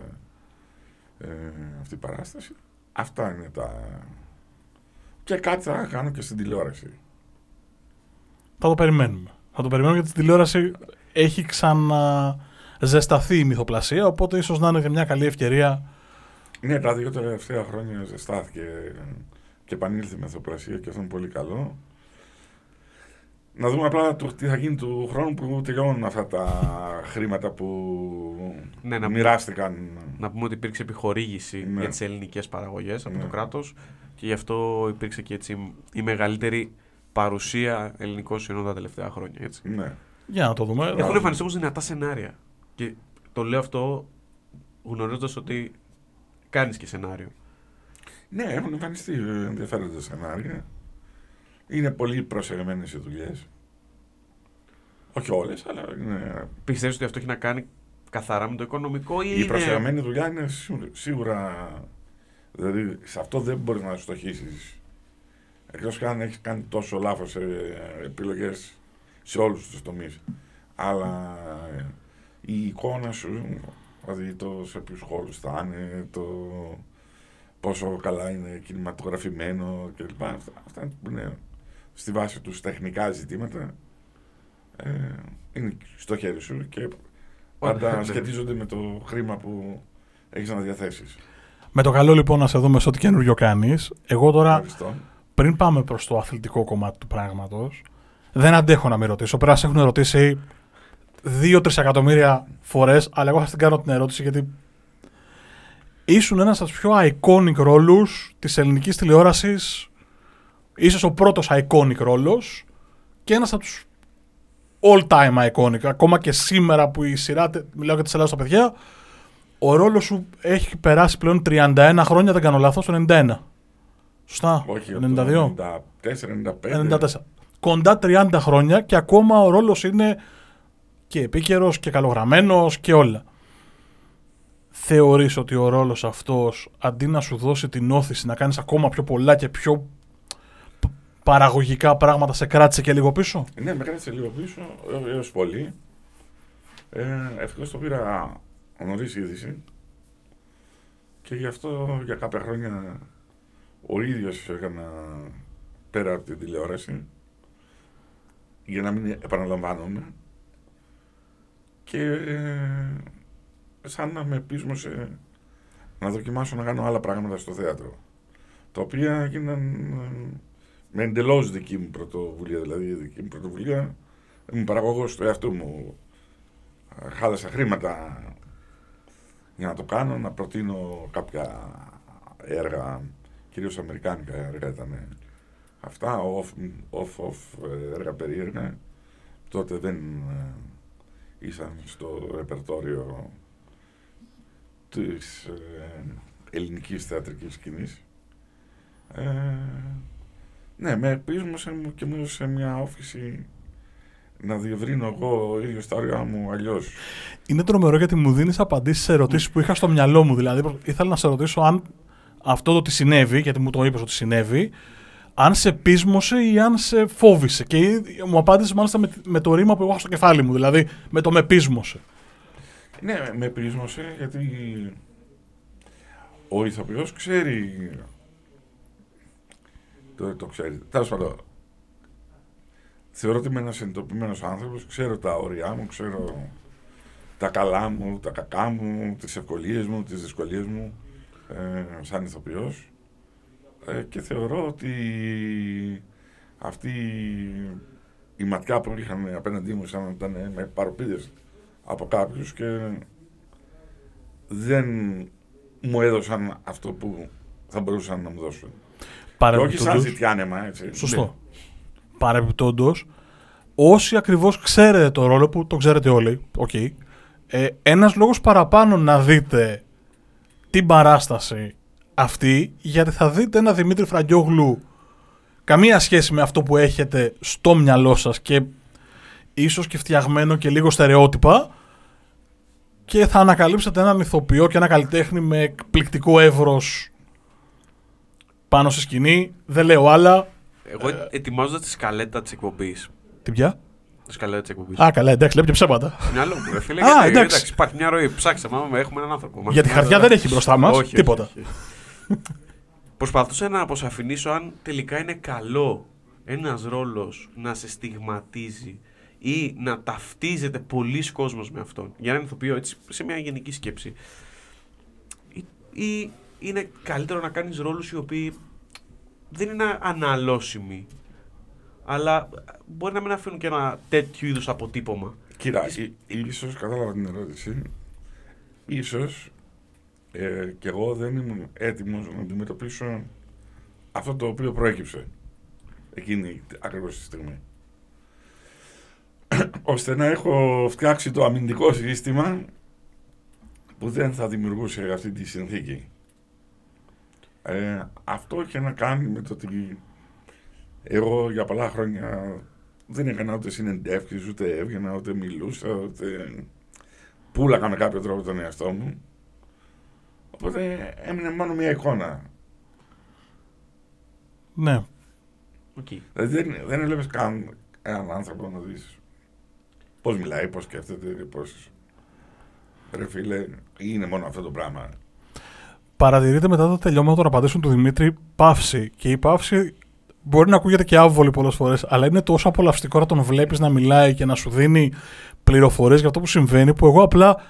ε, αυτή η παράσταση. Αυτά είναι τα... Και κάτι θα κάνω και στην τηλεόραση. Θα το περιμένουμε. Θα το περιμένουμε γιατί στην τηλεόραση έχει ξαναζεσταθεί η μυθοπλασία, οπότε ίσως να είναι και μια καλή ευκαιρία. Ναι, τα δύο τελευταία χρόνια ζεστάθηκε και επανήλθε η μεθοπλασία και αυτό είναι πολύ καλό. Να δούμε απλά το, τι θα γίνει του χρόνου που τελειώνουν αυτά τα χρήματα που Ναι, να- μοιράστηκαν. Να πούμε ότι υπήρξε επιχορήγηση Ναι. για τις ελληνικές παραγωγές από Ναι. το κράτος και γι' αυτό υπήρξε και έτσι η μεγαλύτερη παρουσία ελληνικών σινών τα τελευταία χρόνια. Έτσι. Ναι. Για να το δούμε. Έχουν εμφανιστεί όμως δυνατά σενάρια. Και το λέω αυτό γνωρίζοντας ότι κάνεις και σενάριο. Ναι, έχουν εμφανιστεί ενδιαφέροντα σενάρια. Είναι πολύ προσεγμένες οι δουλειές. Όχι όλες, αλλά είναι... Πιστεύεις ότι αυτό έχει να κάνει καθαρά με το οικονομικό ή η είναι... προσεγμένη δουλειά είναι σίγουρα- σίγουρα. Δηλαδή, σε αυτό δεν μπορείς να στοχίσεις. Εκτός και αν έχεις κάνει τόσο λάθος επιλογές σε όλους τους τομείς. Αλλά ε, η εικόνα σου, δηλαδή το σε ποιους χώρους θα είναι, το πόσο καλά είναι κινηματογραφημένο κλπ. Αυτά, αυτά που είναι στη βάση τους τεχνικά ζητήματα ε, είναι στο χέρι σου και πάντα Ναι. σχετίζονται με το χρήμα που έχεις να διαθέσεις. Με το καλό λοιπόν να σε δούμε σε ό,τι καινούριο κάνεις. Εγώ τώρα, Ευχαριστώ. πριν πάμε προς το αθλητικό κομμάτι του πράγματος, δεν αντέχω να με ρωτήσω. Πέρα σε έχουν ρωτήσει 2-3 εκατομμύρια φορές, αλλά εγώ θα την κάνω την ερώτηση γιατί ήσουν ένας από τους πιο iconic ρόλους της ελληνικής τηλεόρασης. ίσως ο πρώτος iconic ρόλος και ένας από τους all time iconic. Ακόμα και σήμερα που η σειρά, τε- μιλάω για τη Ελλάδα στα παιδιά, ο ρόλος σου έχει περάσει πλέον 31 χρόνια, δεν κάνω λάθος, το 91. Σωστά. Όχι, 92. 94-95. 94. Κοντά 30 χρόνια και ακόμα ο ρόλος είναι και επίκαιρος και καλογραμμένος και όλα. Θεωρείς ότι ο ρόλος αυτός αντί να σου δώσει την όθηση να κάνεις ακόμα πιο πολλά και πιο π- παραγωγικά πράγματα σε κράτησε και λίγο πίσω; Ναι, με κράτησε λίγο πίσω, έως πολύ. Ε, Ευτυχώς το πήρα νωρίς είδηση. Και γι' αυτό για κάποια χρόνια ο ίδιος έκανα πέρα από την τηλεόραση για να μην επαναλαμβάνομαι και ε, σαν να με πείσμωσε να δοκιμάσω να κάνω άλλα πράγματα στο θέατρο τα οποία έγιναν ε, με εντελώς δική μου πρωτοβουλία. Δηλαδή, η δική μου πρωτοβουλία είμαι παραγωγός του εαυτού μου. Ε, Χάλασα χρήματα για να το κάνω, να προτείνω κάποια έργα, κυρίως αμερικάνικα έργα ήταν αυτά, off, off, off ε, έργα περίεργα. Τότε δεν ε, ήσαν στο ρεπερτόριο της ε, ελληνικής θεατρικής σκηνής. Ε, ναι, με πείσμωσε μου και μου έδωσε μια όφηση να διευρύνω εγώ ο ίδιος τα όρια μου αλλιώς. Είναι τρομερό γιατί μου δίνεις απαντήσεις σε ερωτήσεις που είχα στο μυαλό μου. Δηλαδή, προ- ήθελα να σε ρωτήσω αν αυτό το τι συνέβη, γιατί μου το είπες ότι συνέβη, αν σε πείσμωσε ή αν σε φόβησε. Και ήδη- μου απάντησε μάλιστα με, με το ρήμα που εγώ έχω στο κεφάλι μου, δηλαδή με το με πείσμωσε. Ναι, με πείσμωσε γιατί ο ηθοποιός ξέρει. Το, το ξέρει. Τέλος πάντων, θεωρώ ότι είμαι ένας συνειδητοποιημένο άνθρωπος. Ξέρω τα όρια μου, ξέρω τα καλά μου, τα κακά μου, τις ευκολίες μου, τις δυσκολίες μου ε, σαν ηθοποιός ε, και θεωρώ ότι αυτή η ματιά που είχαν απέναντί μου σαν να ήταν με παροπίδες από κάποιους και δεν μου έδωσαν αυτό που θα μπορούσαν να μου δώσουν. Και όχι σαν Παρεμπιπτόντως- ζητιάνεμα, έτσι. Σωστό. Ναι. Παρεμπιπτόντως, όσοι ακριβώς ξέρετε το ρόλο που το ξέρετε όλοι, οκ, ε, ένας λόγος παραπάνω να δείτε την παράσταση αυτή, γιατί θα δείτε ένα Δημήτρη Φραγκιόγλου καμία σχέση με αυτό που έχετε στο μυαλό σας και ίσως και φτιαγμένο και λίγο στερεότυπα και θα ανακαλύψετε έναν ηθοποιό και ένα καλλιτέχνη με εκπληκτικό εύρος πάνω στη σκηνή. Δεν λέω άλλα. Εγώ ετοιμάζοντας τη σκαλέτα της εκπομπής. Την πια; Τη σκαλέτα της εκπομπής. Α, καλά, εντάξει, λέω και ψέματα. Μυαλό μου, ρε φίλε. Α, γιατί, εντάξει. Υπάρχει μια ροή. Ψάξτε, μάμα, έχουμε έναν άνθρωπο. Μας Γιατί θυμάται, χαρτιά βέβαια. δεν έχει μπροστά μας. Όχι, όχι, Τίποτα. όχι. Προσπαθούσα να αποσαφηνίσω αν τελικά είναι καλό ένας ρόλος να σε στιγματίζει ή να ταυτίζεται πολλοί κόσμος με αυτόν. Για έναν ηθοποιό έτσι σε μια γενική σκέψη. Ή, ή είναι καλύτερο να κάνεις ρόλους οι οποίοι δεν είναι αναλώσιμοι αλλά μπορεί να μην αφήνουν και ένα τέτοιου είδους αποτύπωμα. Κοίτα, ί- ίσως κατάλαβα την ερώτηση. Ίσως ε, και εγώ δεν ήμουν έτοιμος να αντιμετωπίσω αυτό το οποίο προέκυψε εκείνη ακριβώς τη στιγμή. Ώστε να έχω φτιάξει το αμυντικό σύστημα που δεν θα δημιουργούσε αυτή τη συνθήκη. Ε, αυτό είχε να κάνει με το ότι εγώ για πολλά χρόνια δεν έκανα ούτε συνεντεύξεις, ούτε έβγαινα, ούτε μιλούσα, ούτε πούλαγα με κάποιο τρόπο τον εαυτό μου. Οπότε έμεινε μόνο μια εικόνα. Ναι. Okay. Δηλαδή δεν, δεν έβλεπες καν έναν άνθρωπο να δεις πώς μιλάει, πώς σκέφτεται, πώς... Ρε φίλε, είναι μόνο αυτό το πράγμα. Παρατηρείτε μετά το τελειώμα των απαντήσεων του Δημήτρη παύση. Και η παύση μπορεί να ακούγεται και άβολη πολλές φορές, αλλά είναι τόσο απολαυστικό να τον βλέπεις να μιλάει και να σου δίνει πληροφορίες για αυτό που συμβαίνει, που εγώ απλά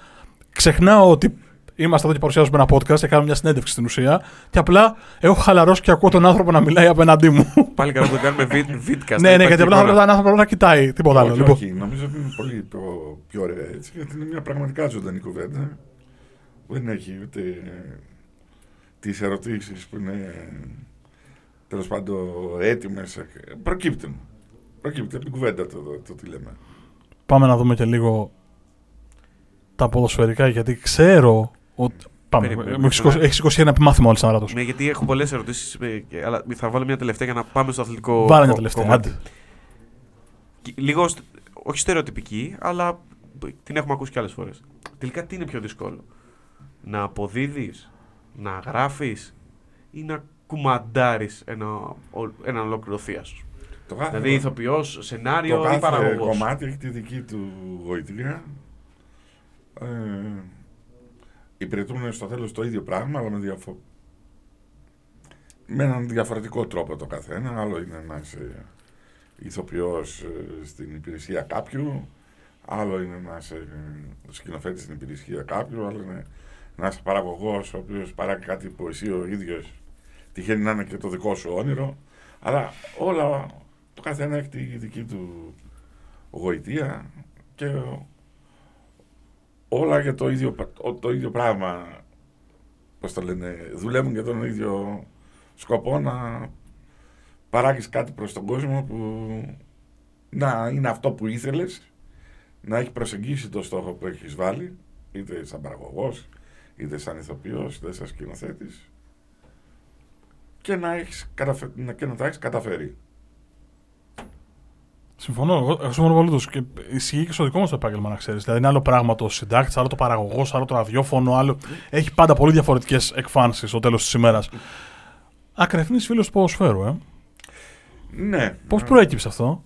ξεχνάω ότι είμαστε εδώ και παρουσιάζουμε ένα podcast και κάνουμε μια συνέντευξη στην ουσία. Και απλά έχω χαλαρώσει και ακούω τον άνθρωπο να μιλάει απέναντί μου. Πάλι καλά που το κάνουμε βίντεο. ναι, ναι, γιατί απλά θα πρέπει άνθρωπος να κοιτάει. Τίποτα άλλο. Όχι, Λοιπόν, όχι, νομίζω ότι είναι πολύ πιο, πιο ωραία έτσι, γιατί είναι μια πραγματικά ζωντανή κουβέντα. Δεν έχει ούτε τις ερωτήσεις που είναι τέλος πάντων έτοιμες. Προκύπτουν. Προκύπτει από την κουβέντα το, το, το τι λέμε. πάμε να δούμε και λίγο τα ποδοσφαιρικά γιατί ξέρω ότι. Πάμε. Περίμενε, Μου έχεις σηκώσει- έχεις σηκώσει ένα μάθημα όλη σαν Ναι, γιατί έχω πολλές ερωτήσεις, αλλά θα βάλω μια τελευταία για να πάμε στο αθλητικό. Βάλε μια κο- τελευταία. κομμάτι. άντε. Και Λίγο, στε- όχι στερεοτυπική, αλλά την έχουμε ακούσει και άλλες φορές. Τελικά τι είναι πιο δύσκολο, Να αποδίδεις, να γράφεις ή να κουμαντάρεις ένα, ο- έναν ολόκληρο θεία σου. Το κάθε, Δηλαδή ηθοποιός, σενάριο το ή κάθε παραγωγός; κομμάτι έχει τη δική του γοητεία. Ε, υπηρετούν στο τέλος το ίδιο πράγμα, αλλά με, διαφο... με έναν διαφορετικό τρόπο το καθένα. Άλλο είναι να είσαι ηθοποιός ε, στην υπηρεσία κάποιου, άλλο είναι να είσαι ε, σκηνοθέτης στην υπηρεσία κάποιου, άλλο είναι να είσαι παραγωγός ο οποίος παράγει κάτι που εσύ ο ίδιος τυχαίνει να είναι και το δικό σου όνειρο. Αλλά όλα, το καθένα έχει τη δική του γοητεία και όλα για το ίδιο, πρα- το ίδιο πράγμα. Πώς το λένε, δουλεύουν για τον ίδιο σκοπό να παράγεις κάτι προς τον κόσμο που να είναι αυτό που ήθελες, να έχει προσεγγίσει το στόχο που έχεις βάλει, είτε σαν παραγωγός, είτε σαν ηθοποιός, είτε σαν σκηνοθέτης και να, έχεις καταφε... να- και να τα έχεις καταφέρει. Συμφωνώ. Εγώ, εγώ συμφωνώ πολύ τους. Και ισχύει και στο δικό μας το επάγγελμα, να ξέρεις. Δηλαδή, είναι άλλο πράγμα το συντάκτη, άλλο το παραγωγός, άλλο το ραδιόφωνο, άλλο. Έχει πάντα πολύ διαφορετικές εκφάνσεις στο τέλος της ημέρας. Ακρεφνής φίλος του ποδοσφαίρου, ε. Ναι. Πώς Ε, προέκυψε αυτό,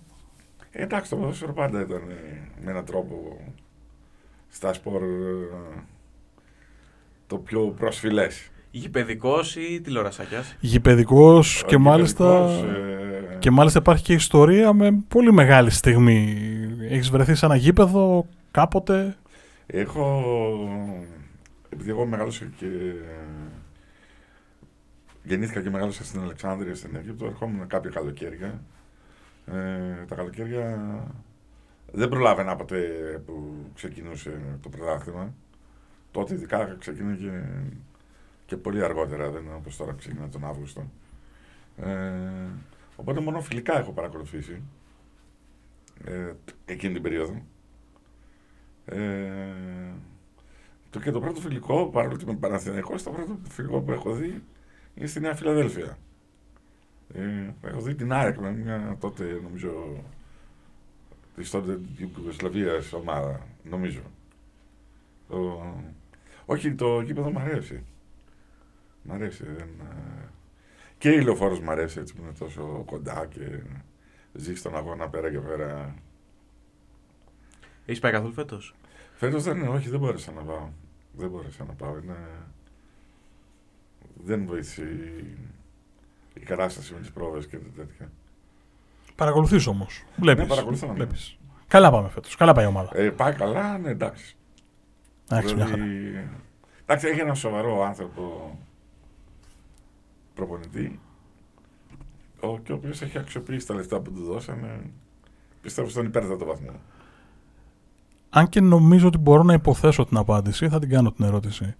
Εντάξει, το ποδόσφαιρο πάντα ήταν ε, με έναν τρόπο στα σπορ ε, το πιο προσφυλές. Γηπαιδικός ή τηλεορασάκιας; Γηπαιδικός και Ο μάλιστα. γηπαιδικός, ε, Και μάλιστα υπάρχει και ιστορία με πολύ μεγάλη στιγμή. Έχεις βρεθεί σε ένα γήπεδο κάποτε; Έχω, επειδή εγώ μεγάλωσα και γεννήθηκα και μεγάλωσα στην Αλεξάνδρεια στην Αίγυπτο, ερχόμουν κάποια καλοκαίρια. Ε, τα καλοκαίρια δεν προλάβαινα ποτέ που ξεκινούσε το πρωτάθλημα. Τότε ειδικά ξεκίνησε και πολύ αργότερα, δεν είναι όπως τώρα ξεκινά τον Αύγουστο. Ε, οπότε μόνο φιλικά έχω παρακολουθήσει ε, εκείνη την περίοδο. Ε, το και το πρώτο φιλικό, παρόλο ότι είμαι Παναθηναϊκός, το πρώτο φιλικό που έχω δει είναι στη Νέα Φιλαδέλφια. Ε, έχω δει την ΑΕΚ με μια τότε, νομίζω, της τότε Ιουγκοσλαβίας ομάδα, νομίζω. Το... Όχι, το γήπεδο μου αρέσει. Μ' αρέσει. Δεν, ε, Και η λεωφόρος μ' αρέσει έτσι που είναι τόσο κοντά και ζει στον αγώνα πέρα και πέρα. Έχεις πάει καθόλου φέτος; Φέτος δεν, όχι, δεν μπόρεσα να πάω. Δεν μπόρεσα να πάω. Είναι... Δεν βοήθησε η... η κατάσταση με τις πρόβες και τέτοια. Παρακολουθείς όμως. Βλέπεις. Ναι, παρακολουθώ, ναι. Καλά πάμε φέτος. Καλά πάει η ομάδα. Ε, πάει καλά, ναι, εντάξει. Εντάξει, μια χαρά. Δηλαδή, εντάξει, έχει ένα σοβαρό άνθρωπο προπονητή, ο, και ο οποίος έχει αξιοποιήσει τα λεφτά που του δώσανε, πιστεύω στον υπέρτατο βαθμό. Αν και νομίζω ότι μπορώ να υποθέσω την απάντηση, θα την κάνω την ερώτηση.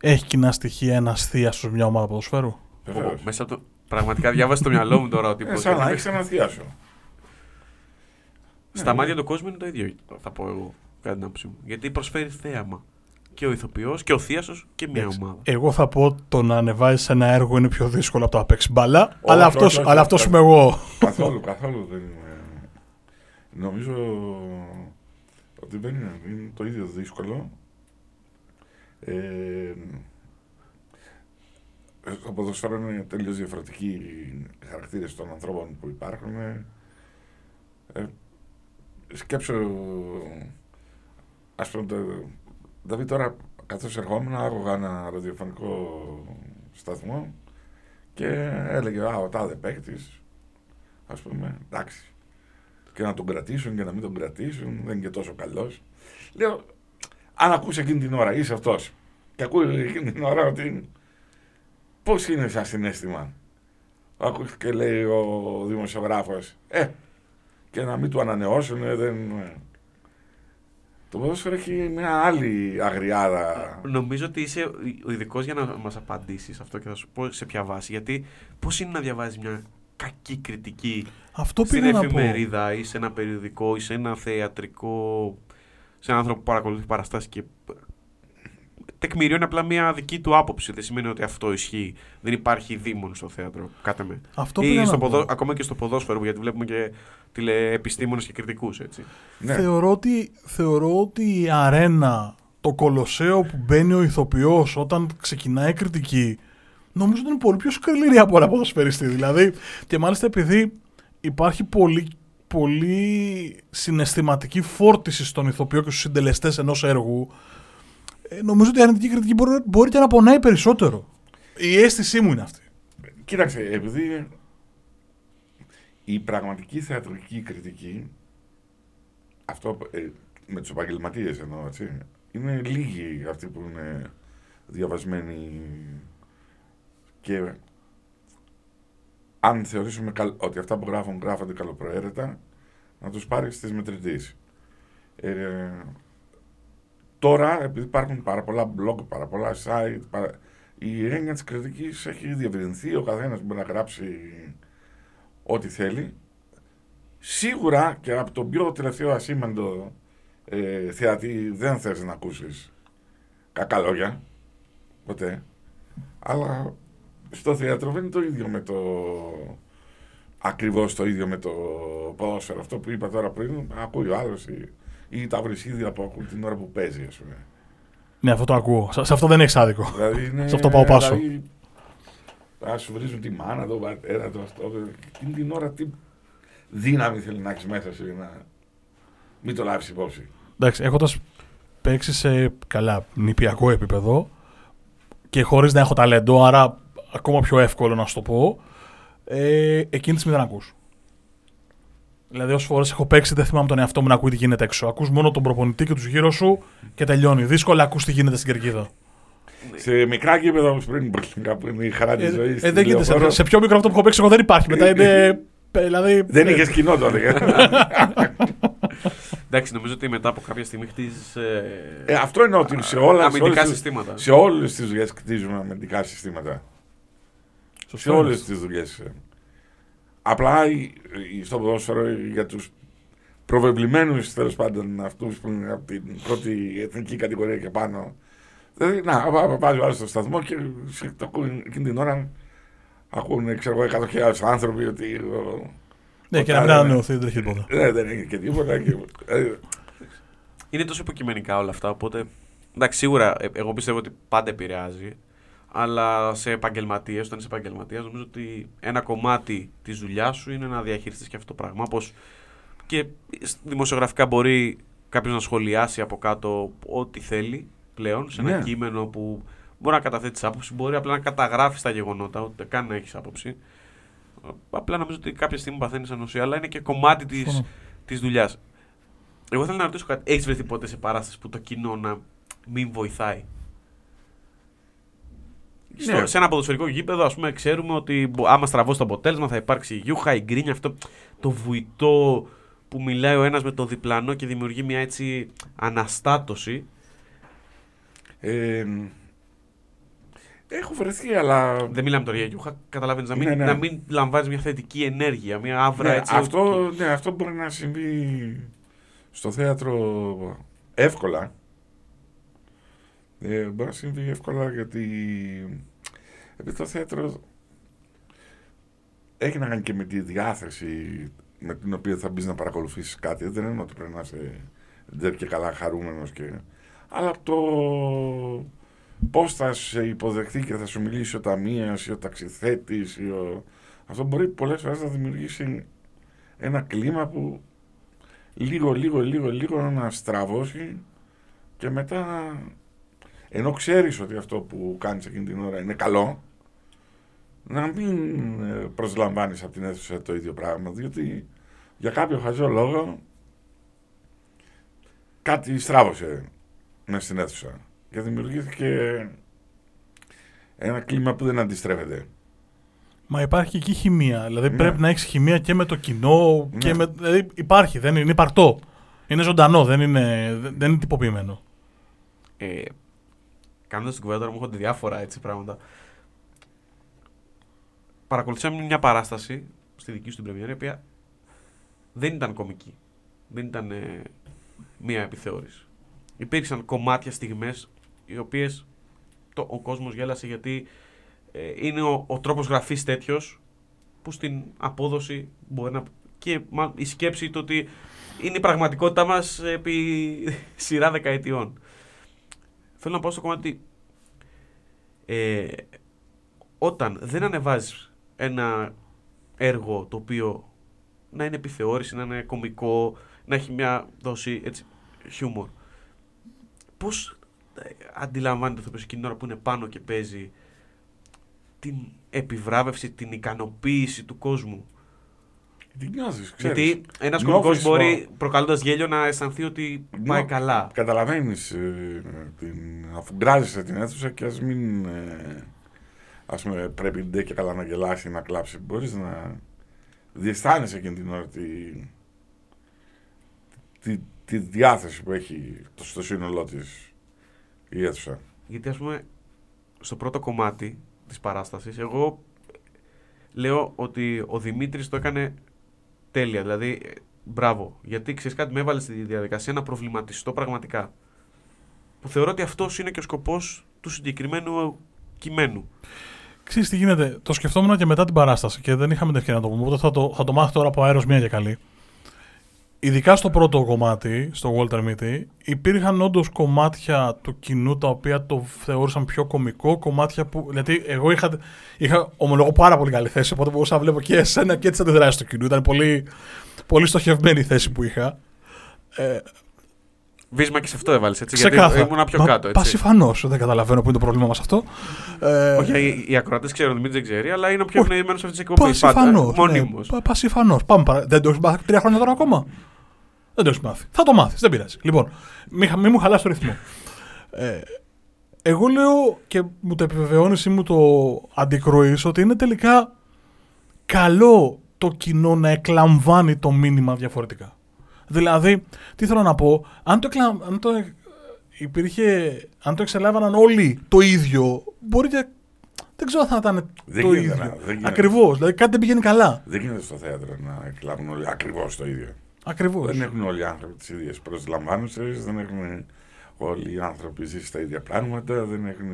Έχει κοινά στοιχεία ένα θεία σου μια ομάδα ποδοσφαίρου; Βεβαίως. Μέσα από το. Πραγματικά διάβασε το μυαλό μου τώρα ότι. Ε, σαν να έχεις ένα θεία σου. Στα Ναι, μάτια ναι. του κόσμου είναι το ίδιο, θα πω εγώ, κατά την άποψή μου. Γιατί προσφέρει θέαμα. Και ο ηθοποιός και ο θείασος και μια Εντάξει. ομάδα. Εγώ θα πω το να ανεβάζει ένα έργο είναι πιο δύσκολο από το να παίξεις μπαλά. αλλά όχι, αυτός, όχι, αλλά όχι, αυτός όχι. είμαι εγώ. Καθόλου, καθόλου δεν είναι. Νομίζω ότι δεν είναι, είναι το ίδιο δύσκολο. Ε, στο ποδοσφαίρο είναι τελείως διαφορετικοί οι χαρακτήρες των ανθρώπων που υπάρχουν. Ε, σκέψω, ας πούμε, το- δηλαδή τώρα καθώς ερχόμουν άκουγα ένα ραδιοφωνικό σταθμό και έλεγε «Α, ο τάδε παίκτης, ας πούμε, εντάξει». Και να τον κρατήσουν και να μην τον κρατήσουν, δεν είναι και τόσο καλός. Λέω, αν ακούς εκείνη την ώρα, είσαι αυτός. Και ακούει εκείνη την ώρα ότι πώς είναι σαν συνέστημα. Ακούει και λέει ο δημοσιογράφος, ε, και να μην του ανανεώσουν, ε, δεν... Το ποδόσφαιρο έχει μια άλλη αγριάδα. Νομίζω ότι είσαι ο ειδικός για να μας απαντήσεις αυτό και θα σου πω σε ποια βάση. Γιατί πώς είναι να διαβάζεις μια κακή κριτική Αυτό στην πήγα να πω. εφημερίδα ή σε ένα περιοδικό ή σε ένα θεατρικό. σε έναν άνθρωπο που παρακολουθεί παραστάσεις και τεκμηριώνει απλά μια δική του άποψη. Δεν σημαίνει ότι αυτό ισχύει. Δεν υπάρχει δήμον στο θέατρο. Κάτε με. Αυτό ή πήγα στο να πω. ποδο... ακόμα και στο ποδόσφαιρο, γιατί βλέπουμε και τηλεεπιστήμονες και κριτικούς. Έτσι. Ναι. Θεωρώ, ότι, θεωρώ ότι η αρένα, το κολοσσέο που μπαίνει ο ηθοποιός όταν ξεκινάει η κριτική, νομίζω ότι είναι πολύ πιο σκληρή από ένα ποδοσφαιριστή. Δηλαδή, και μάλιστα επειδή υπάρχει πολύ, πολύ συναισθηματική φόρτιση στον ηθοποιό και στους συντελεστές ενός έργου, ε, νομίζω ότι η αρνητική κριτική μπορεί, μπορεί και να πονάει περισσότερο. Η αίσθησή μου είναι αυτή. Κοίταξε, επειδή η πραγματική θεατρική κριτική, αυτό ε, με τους επαγγελματίες εννοώ, έτσι, είναι λίγοι αυτοί που είναι διαβασμένοι και αν θεωρήσουμε καλ- ότι αυτά που γράφουν γράφονται καλοπροαίρετα, να τους πάρεις στις μετρητής. Ε, τώρα, επειδή υπάρχουν πάρα πολλά blog, πάρα πολλά site, παρα- η έννοια της κριτικής έχει διευρυνθεί, ο καθένας μπορεί να γράψει ό,τι θέλει. Σίγουρα και από τον πιο τελευταίο ασήμαντο ε, θεατή δεν θες να ακούσεις κακά λόγια, ποτέ. Αλλά στο θέατρο δεν είναι το ίδιο με το... Ακριβώς το ίδιο με το ποδόσφαιρο. Αυτό που είπα τώρα πριν, ακούει ο άλλος ή, ή τα βρυσίδια που ακούν την ώρα που παίζει, ας πούμε. Ναι, αυτό το ακούω. Σε, σε αυτό δεν έχεις άδικο. Δηλαδή είναι, Σε αυτό πάω πάσο. Δηλαδή, ας σου βρίζουν τη μάνα, τον πατέρα, το αυτό. Εκείνη την ώρα τι δύναμη θέλει να έχεις μέσα σου για να μην το λάβεις υπόψη. Εντάξει, έχοντας παίξει σε καλά νηπιακό επίπεδο και χωρίς να έχω ταλέντο, άρα ακόμα πιο εύκολο να σου το πω, ε, εκείνη τη στιγμή δεν ακούς. Δηλαδή, όσε φορές έχω παίξει, δεν θυμάμαι τον εαυτό μου να ακούει τι γίνεται έξω. Ακούς μόνο τον προπονητή και τους γύρω σου και τελειώνει. Δύσκολα ακούς τι γίνεται στην κερκίδα. Σε μικρά γήπεδα όμως πριν κάπου είναι η χαρά της Ε, ζωής. ε, δεν γίνεται. Σε, σε πιο μικρό αυτό που έχω παίξει, εγώ δεν υπάρχει. Μετά είναι. ε, δηλαδή, Δεν ε, είχες κοινό τότε. Εντάξει, νομίζω ότι μετά από κάποια στιγμή χτίζεις. ε, αυτό εννοώ ότι σε όλα αμυντικά σε όλες τις- συστήματα. Σε όλες τις δουλειές κτίζουμε αμυντικά συστήματα. σωστό σε είναι. όλε τις δουλειές. Απλά η- η- στο ποδόσφαιρο για τους προβεβλημένους τέλος πάντων αυτούς που είναι από την πρώτη εθνική κατηγορία και πάνω. Δηλαδή, να, βά- βάζει ο άλλος στο σταθμό και σε- το ακούνε εκείνη την ώρα ακούνε, ξέρω εγώ, 100.000 άνθρωποι ότι. ο- Ναι, και να μην Άρα, ανανεωθεί, δεν τρέχει τίποτα. ε, δεν είναι και τίποτα. Και, ε, Είναι τόσο υποκειμενικά όλα αυτά. Οπότε. Εντάξει, σίγουρα ε, εγώ πιστεύω ότι πάντα επηρεάζει. Αλλά σε επαγγελματίες, όταν είσαι επαγγελματίας, νομίζω ότι ένα κομμάτι της δουλειάς σου είναι να διαχειριστείς και αυτό το πράγμα. Όπως και δημοσιογραφικά μπορεί κάποιος να σχολιάσει από κάτω ό,τι θέλει πλέον σε ένα Ναι. κείμενο που μπορεί να καταθέτεις άποψη, μπορεί απλά να καταγράφεις τα γεγονότα, ούτε καν να έχεις άποψη. Απλά νομίζω ότι κάποια στιγμή παθαίνεις ανοσία, αλλά είναι και κομμάτι της Συμφωνώ. της δουλειάς. Εγώ θέλω να ρωτήσω κάτι. Έχεις βρεθεί ποτέ σε παράσταση που το κοινό να μην βοηθάει; Στο, Ναι. σε ένα ποδοσφαιρικό γήπεδο, ας πούμε, ξέρουμε ότι μπο- άμα στραβώσει το αποτέλεσμα θα υπάρξει η γιούχα, η γκρίνια, αυτό το βουητό που μιλάει ο ένας με τον διπλανό και δημιουργεί μια έτσι αναστάτωση. ε, έχω βρεθεί, αλλά. Δεν μιλάμε τώρα για γιούχα, καταλαβαίνεις να μην, Ναι, ναι. να μην λαμβάνεις μια θετική ενέργεια, μια άβρα Ναι, έτσι. αυτό, ναι, αυτό μπορεί να συμβεί στο θέατρο εύκολα. Ε, μπορεί να συμβεί εύκολα γιατί επειδή το θέατρο έχει να κάνει και με τη διάθεση με την οποία θα μπεις να παρακολουθήσεις κάτι. Δεν είναι ότι πρέπει να είσαι ντερ και καλά χαρούμενος και... Αλλά το πώς θα σε υποδεχθεί και θα σου μιλήσει ο ταμείας ή ο ταξιθέτης ή ο... Αυτό μπορεί πολλές φορές να δημιουργήσει ένα κλίμα που λίγο, λίγο, λίγο, λίγο να στραβώσει και μετά ενώ ξέρεις ότι αυτό που κάνεις εκείνη την ώρα είναι καλό να μην ε, προσλαμβάνεις από την αίθουσα το ίδιο πράγμα διότι για κάποιο χαζό λόγο κάτι στράβωσε μέσα στην αίθουσα. και δημιουργήθηκε ένα κλίμα που δεν αντιστρέφεται. Μα υπάρχει και εκεί χημεία. Δηλαδή Ναι. πρέπει να έχεις χημεία και με το κοινό. Ναι. Και με, δηλαδή υπάρχει, δεν είναι, είναι υπαρκτό. Είναι ζωντανό, δεν είναι, δεν δεν είναι τυποποιημένο. Ε, Κάνοντα την κουβέντα τώρα μου έρχονται διάφορα έτσι πράγματα. Παρακολουθήσαμε μια παράσταση στη δική σου την πρεμιέρα η οποία δεν ήταν κομική. Δεν ήταν ε, μία επιθεώρηση. Υπήρξαν κομμάτια στιγμές οι οποίες το, ο κόσμος γέλασε γιατί ε, είναι ο, ο τρόπος γραφής τέτοιος που στην απόδοση μπορεί να... και μα, η σκέψη το ότι είναι η πραγματικότητά μας επί σειρά δεκαετιών. Θέλω να πω στο κομμάτι ε, όταν δεν ανεβάζεις ένα έργο το οποίο να είναι επιθεώρηση, να είναι κωμικό, να έχει μια δόση έτσι, χιούμορ. Πώς ε, αντιλαμβάνεται το εκείνη την ώρα που είναι πάνω και παίζει την επιβράβευση, την ικανοποίηση του κόσμου; Τι νιώθεις, ξέρεις. Γιατί ένας Νιώθεις κωμικός το- μπορεί προκαλώντας γέλιο να αισθανθεί ότι πάει Νιώ- καλά. Καταλαβαίνεις, ε, την, αφού γκράζεσαι την αίθουσα και ας μην, ε, ας πούμε, πρέπει ντε και καλά να γελάσει ή να κλάψει. Μπορείς να διαισθάνεσαι εκείνη την ώρα τη, τη, τη διάθεση που έχει το, στο σύνολό της η αίθουσα. Γιατί ας πούμε στο πρώτο κομμάτι της παράστασης εγώ λέω ότι ο Δημήτρης το έκανε τέλεια. Δηλαδή ε, μπράβο. Γιατί ξέρεις κάτι με έβαλες στη διαδικασία να προβληματιστώ πραγματικά. Που θεωρώ ότι αυτός είναι και ο σκοπός του συγκεκριμένου κειμένου. Ξέρεις τι γίνεται, το σκεφτόμουν και μετά την παράσταση και δεν είχαμε την ευκαιρία να το πούμε, οπότε θα το, θα το μάθω τώρα από αέρος μία και καλή. Ειδικά στο πρώτο κομμάτι, στο Walter Mitty, υπήρχαν όντως κομμάτια του κοινού τα οποία το θεώρησαν πιο κωμικό, κομμάτια που. Δηλαδή, εγώ είχα, είχα ομολογώ πάρα πολύ καλή θέση, οπότε μπορούσα να βλέπω και εσένα και τις αντιδράσεις του κοινού. Ήταν πολύ, πολύ στοχευμένη η θέση που είχα. Ε, Βίσμα και σε αυτό έβαλες έτσι. ξεκάθαρα. Γιατί ήμουν πιο Μα κάτω. Έτσι. Πασιφανώ. Δεν καταλαβαίνω που είναι το πρόβλημα μας αυτό. Ε, Όχι, οι, οι ακροατές ξέρουν, ο Δημήτρη δεν ξέρει, αλλά είναι ο πιο Όχι. ευνοημένος αυτής της εκπομπής. Πασιφανώ. Μονίμω. Ναι, Πασιφανώ. Πάμε παρα... Δεν το έχεις μάθει τρία χρόνια τώρα ακόμα; Δεν το έχεις μάθει. Θα το μάθεις, δεν πειράζει. Λοιπόν, μη, χα- μη μου χαλάσει το ρυθμό. Ε, εγώ λέω και μου το επιβεβαιώνεις ή μου το αντικρούεις ότι είναι τελικά καλό το κοινό να εκλαμβάνει το μήνυμα διαφορετικά. Δηλαδή, τι θέλω να πω, αν το, εκλα... αν το ε, υπήρχε, αν το εξελάβαναν όλοι το ίδιο, μπορεί και δεν ξέρω αν θα ήταν Δεν το γίνεται ίδιο. να- δεν γίνεται. Ακριβώς. Δηλαδή κάτι δεν πηγαίνει καλά. Δεν γίνεται στο θέατρο να εκλάβουν όλοι ακριβώς το ίδιο. Ακριβώς. Δεν έχουν όλοι οι άνθρωποι τις ίδιες προσλαμβάνουσες, δεν έχουν όλοι οι άνθρωποι ζήσει τα ίδια πράγματα, δεν έχουν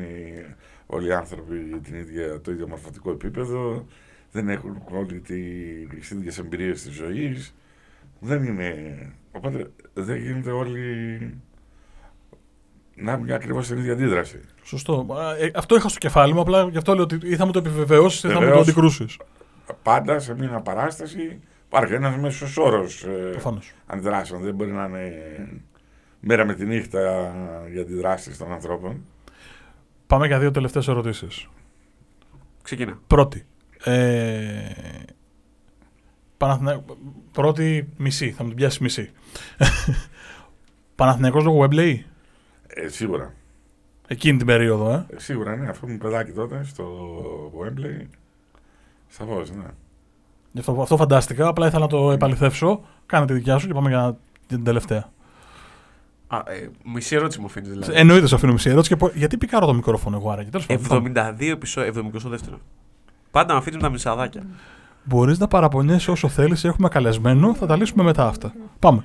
όλοι οι άνθρωποι την ίδια, το ίδιο μορφωτικό επίπεδο, δεν έχουν όλοι τις ίδιες εμπειρίες της ζωής. Δεν είναι. Οπότε δεν γίνεται όλοι να έχουν ακριβώς την ίδια αντίδραση. Σωστό. Α, ε, αυτό είχα στο κεφάλι μου, απλά γι' αυτό λέω ότι ή θα μου το επιβεβαιώσεις ή θα μου το Βεβαίως. αντικρούσεις. Πάντα σε μια παράσταση υπάρχει ένας μέσος όρος Προφανώς. αντιδράσεων. Δεν μπορεί να είναι μέρα με τη νύχτα για αντιδράσεις των ανθρώπων. Πάμε για δύο τελευταίες ερωτήσεις. Ξεκινά. Πρώτη. Ε, Παναθηνα... Πρώτη μισή, θα μου την πιάσει μισή. Παναθηναϊκός λόγω Webley, Ε, σίγουρα. εκείνη την περίοδο, ε. Ε, σίγουρα, ναι. Αυτό μου παιδάκι τότε στο Wembley. Σαφώς, ναι. Γι' αυτό, αυτό φαντάστηκα, απλά ήθελα να το επαληθεύσω. Κάνε τη δικιά σου και πάμε για, για την τελευταία. Α, ε, μισή ερώτηση μου αφήνεις δηλαδή. Εννοείται, σου αφήνω μισή ερώτηση. Και πω, γιατί πικάρω το μικρόφωνο εγώ άραγε. Τέλος πάντων, 72 επεισόδια, 72 Πάντα με αφήνεις με τα μισαδάκια. Μπορείς να παραπονιέσαι όσο θέλεις. Έχουμε καλεσμένο. Θα τα λύσουμε μετά αυτά. Πάμε.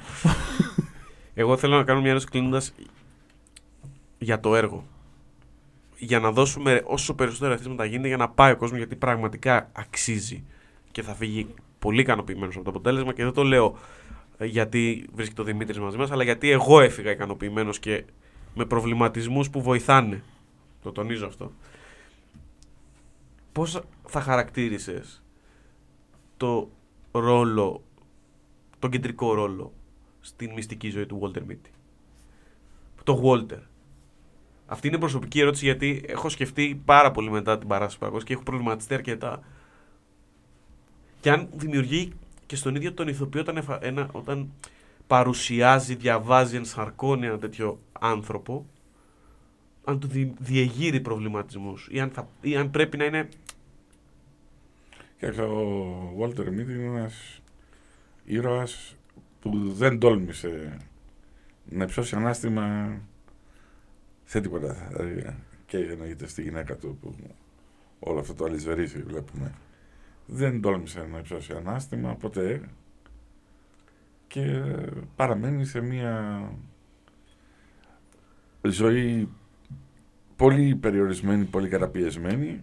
Εγώ θέλω να κάνω μια ερώτηση κλείνοντας για το έργο. Για να δώσουμε όσο περισσότερα ευθύσματα γίνεται για να πάει ο κόσμος γιατί πραγματικά αξίζει και θα φύγει πολύ ικανοποιημένος από το αποτέλεσμα και δεν το λέω ε, γιατί βρίσκεται ο Δημήτρης μαζί μας, αλλά γιατί εγώ έφυγα ικανοποιημένος και με προβληματισμούς που βοηθάνε. Το τονίζω αυτό. Πώς θα χαρακτήρισες το ρόλο, τον κεντρικό ρόλο στην μυστική ζωή του Walter Mitty. Το Walter. Αυτή είναι προσωπική ερώτηση γιατί έχω σκεφτεί πάρα πολύ μετά την παράσταση που ακούω και έχω προβληματιστεί αρκετά. Και αν δημιουργεί και στον ίδιο τον ηθοποιό όταν, εφα- ένα, όταν παρουσιάζει, διαβάζει, ενσαρκώνει ένα τέτοιο άνθρωπο, αν του δι, διεγείρει προβληματισμούς ή, αν θα- ή αν πρέπει να είναι. Κοίταξε, ο Walter Mitty είναι ένας ήρωας που δεν τόλμησε να υψώσει ανάστημα σε τίποτα. Δηλαδή, και εννοείται στη γυναίκα του που όλο αυτό το αλυσβερίσι βλέπουμε. Δεν τόλμησε να υψώσει ανάστημα ποτέ και παραμένει σε μια ζωή πολύ περιορισμένη, πολύ καταπιεσμένη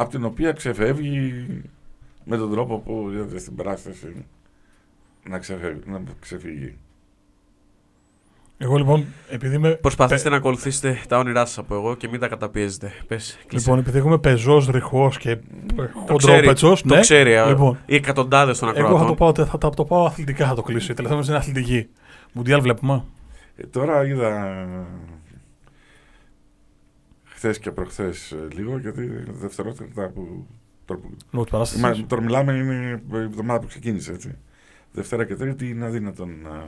από την οποία ξεφεύγει με τον τρόπο που είδατε στην παράσταση να, ξεφεύγει, να ξεφύγει. Εγώ λοιπόν, επειδή είμαι. Προσπαθήστε να ακολουθήσετε τα όνειρά σας από εγώ και μην τα καταπιέζετε. Πες, κλείσε. Λοιπόν, επειδή είμαι πεζός, ρηχός και το χοντρόπετσο. ξέρει, το ξέρει α, Λοιπόν. οι εκατοντάδες των Εγώ θα το, ακροατών. πάω, θα, θα το πάω αθλητικά, θα το κλείσω. Η τελευταία μας είναι αθλητική. Μουντιάλ βλέπουμε. Ε, τώρα είδα χθες και προχθές λίγο γιατί δευτερότητα που. τώρα που- Λόγω της παράστασης. Μα, τώρα μιλάμε είναι η εβδομάδα που ξεκίνησε έτσι. Δευτέρα και Τρίτη είναι αδύνατο να,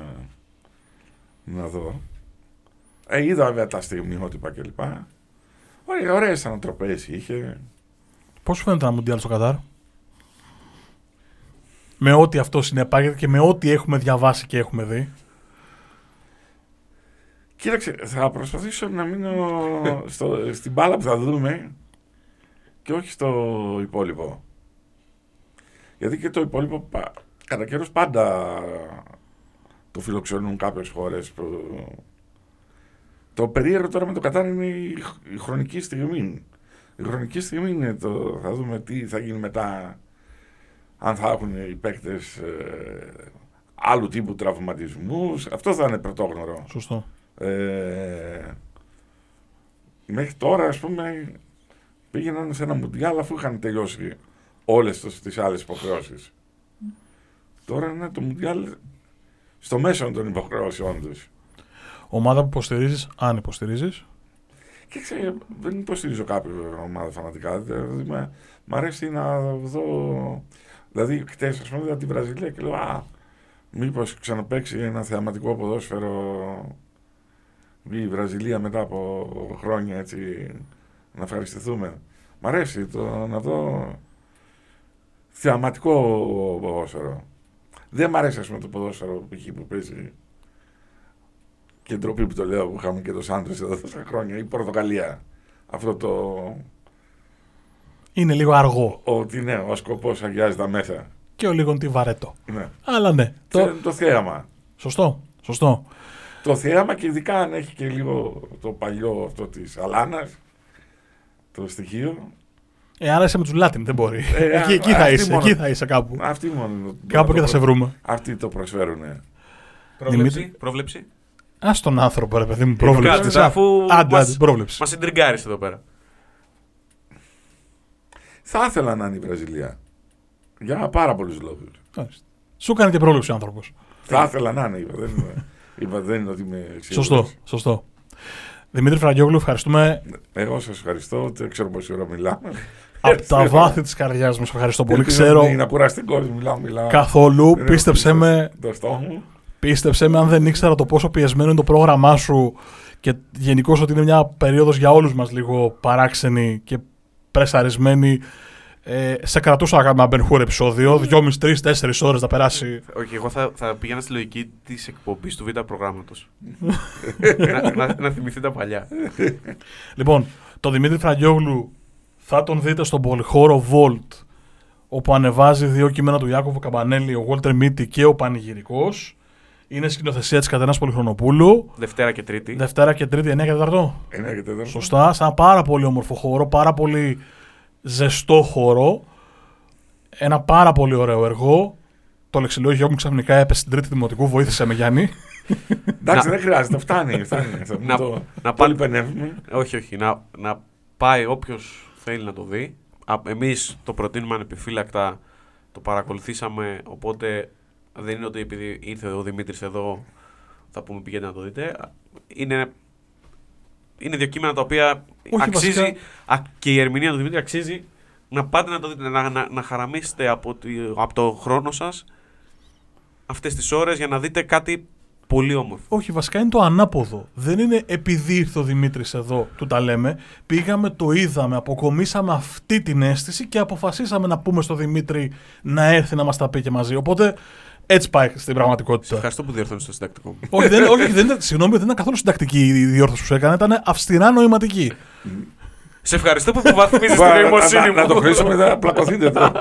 να δω. Ε, είδα βέβαια τα στιγμιότυπα κλπ. Ωραία, ωραίες ανατροπές είχε. Πώς σου φαίνεται ένα Μουντιάλ στο Κατάρ; Με ό,τι αυτό συνεπάγεται και με ό,τι έχουμε διαβάσει και έχουμε δει. Κοίταξε, θα προσπαθήσω να μείνω στο, στην μπάλα που θα δούμε και όχι στο υπόλοιπο. Γιατί και το υπόλοιπο πα- κατά καιρούς πάντα το φιλοξενούν κάποιες χώρες που... Το περίεργο τώρα με το Κατάρ είναι η, η χρονική στιγμή. Η χρονική στιγμή είναι το... Θα δούμε τι θα γίνει μετά αν θα έχουν οι παίκτες ε, άλλου τύπου τραυματισμούς. Αυτό θα είναι πρωτόγνωρο. Σωστό. Ε, μέχρι τώρα, ας πούμε, πήγαιναν σε ένα μουντιάλ αφού είχαν τελειώσει όλες τις, τις άλλες υποχρεώσεις. Τώρα είναι το μουντιάλ στο μέσο των υποχρεώσεών τους. Ομάδα που υποστηρίζεις, αν υποστηρίζεις; Και ξέρω, δεν υποστηρίζω κάποια ομάδα φανατικά. Δηλαδή, με- μ' αρέσει να δω. Δηλαδή, χτες, ας πούμε, είδα τη Βραζιλία και λέω Α, μήπως ξαναπέξει ένα θεαματικό ποδόσφαιρο η Βραζιλία μετά από χρόνια έτσι να ευχαριστηθούμε. Μ' αρέσει το να δω θεαματικό ποδόσφαιρο. Δεν μ' αρέσει ας πούμε, το ποδόσφαιρο π.χ. που παίζει και ντροπή που το λέω που είχαμε και το Σάντρες εδώ τόσα χρόνια, η Πορτογαλία. Αυτό το Είναι λίγο αργό ότι ναι, ο σκοπός αγιάζει τα μέσα. και ο λίγο τι βαρετό. Ναι. Αλλά ναι. Το... Το... το θέαμα. Σωστό. Σωστό. Το θέαμα και ειδικά αν έχει και λίγο το παλιό αυτό της Αλάνας, το στοιχείο. Ε, άρα είσαι με τους Λάτιν, δεν μπορεί. Ε, εκεί, α- εκεί, θα αυτή είσαι, μόνο- εκεί θα είσαι κάπου. Αυτοί μόνο. Κάπου και θα σε βρούμε. Αυτοί το προσφέρουν. Πρόβλεψη. Δημήτρη. πρόβλεψη. Α τον άνθρωπο, ρε παιδί μου, πρόβλεψη. Κάτσε, Σαν- αφού Άντε, μας- άντε, πρόβλεψη. Μας συντριγκάρει εδώ πέρα. Θα ήθελα να είναι η Βραζιλία. Για πάρα πολλούς λόγους. Μάλιστα. Σου έκανε και πρόβλεψη ο άνθρωπος. Θα ήθελα να είναι, είπα. Δεν είναι, είπα, δεν είναι ότι είμαι σίγουρος. Σωστό, σωστό. Δημήτρη Φραγκιόγλου, ευχαριστούμε Εγώ σας ευχαριστώ. Δεν ξέρω πόση ώρα μιλάμε. από τα βάθη της καρδιά μα. Ευχαριστώ πολύ. Ελπίζω Ξέρω να Είναι κουραστικό, μιλάω, μιλάω. καθόλου. Δεν Πίστεψε έχω με, Το στόμα μου. πίστεψε με, αν δεν ήξερα το πόσο πιεσμένο είναι το πρόγραμμά σου και γενικώς ότι είναι μια περίοδος για όλους μας λίγο παράξενη και πρεσαρισμένη. Ε, σε κρατούσα να κάνουμε ένα Μπενχούρ επεισόδιο, δυόμιση, τρεις, τέσσερις ώρες να περάσει. Όχι, εγώ θα, θα πήγαινα στη λογική της εκπομπής του Β' προγράμματος. να, να, να θυμηθεί τα παλιά. Λοιπόν, το Δημήτρη Φραγκιόγλου θα τον δείτε στον πολυχώρο Volt, όπου ανεβάζει δύο κείμενα του Ιάκωβου Καμπανέλη, ο Walter Mitty και ο Πανηγυρικός. Είναι σκηνοθεσία της Κατερίνας Πολυχρονοπούλου. Δευτέρα και Τρίτη. Δευτέρα και Τρίτη, 9 και 4. Ένα και τέταρτο. Σωστά, σε ένα πάρα πολύ όμορφο χώρο, πάρα πολύ ζεστό χώρο. Ένα πάρα πολύ ωραίο έργο. Το λεξιλόγιο μου ξαφνικά έπεσε στην τρίτη δημοτικού. Βοήθησε με Γιάννη. Εντάξει, Να- δεν χρειάζεται. Φτάνει. φτάνει. Θα Να- το, να το πάλι- λιπενεύουμε. όχι, όχι. Να, να πάει όποιος θέλει να το δει. Εμείς το προτείνουμε ανεπιφύλακτα. Το παρακολουθήσαμε. Οπότε δεν είναι ότι επειδή ήρθε ο Δημήτρης εδώ θα πούμε πηγαίνετε να το δείτε. Είναι, είναι δύο κείμενα τα οποία Όχι, αξίζει βασικά- α, και η ερμηνεία του Δημήτρη αξίζει. Να πάτε να το δείτε, να, να, να χαραμίσετε από, τη, από το χρόνο σας αυτές τις ώρες για να δείτε κάτι Πολύ όμορφο. Όχι, βασικά είναι το ανάποδο. Δεν είναι επειδή ήρθε ο Δημήτρης εδώ, του τα λέμε. Πήγαμε, το είδαμε, αποκομίσαμε αυτή την αίσθηση και αποφασίσαμε να πούμε στο Δημήτρη να έρθει να μας τα πει και μαζί. Οπότε έτσι πάει στην Σε πραγματικότητα. ευχαριστώ που διορθώνεις το συντακτικό μου. όχι, δεν, όχι, δεν ήταν, συγγνώμη, δεν ήταν καθόλου συντακτική η διόρθωση που σου έκανε, ήταν αυστηρά νοηματική. Σε ευχαριστώ που υποβαθμίζεις Μπα, την να- νοημοσύνη να- Να το μου. χρήσουμε, θα πλακωθείτε τώρα.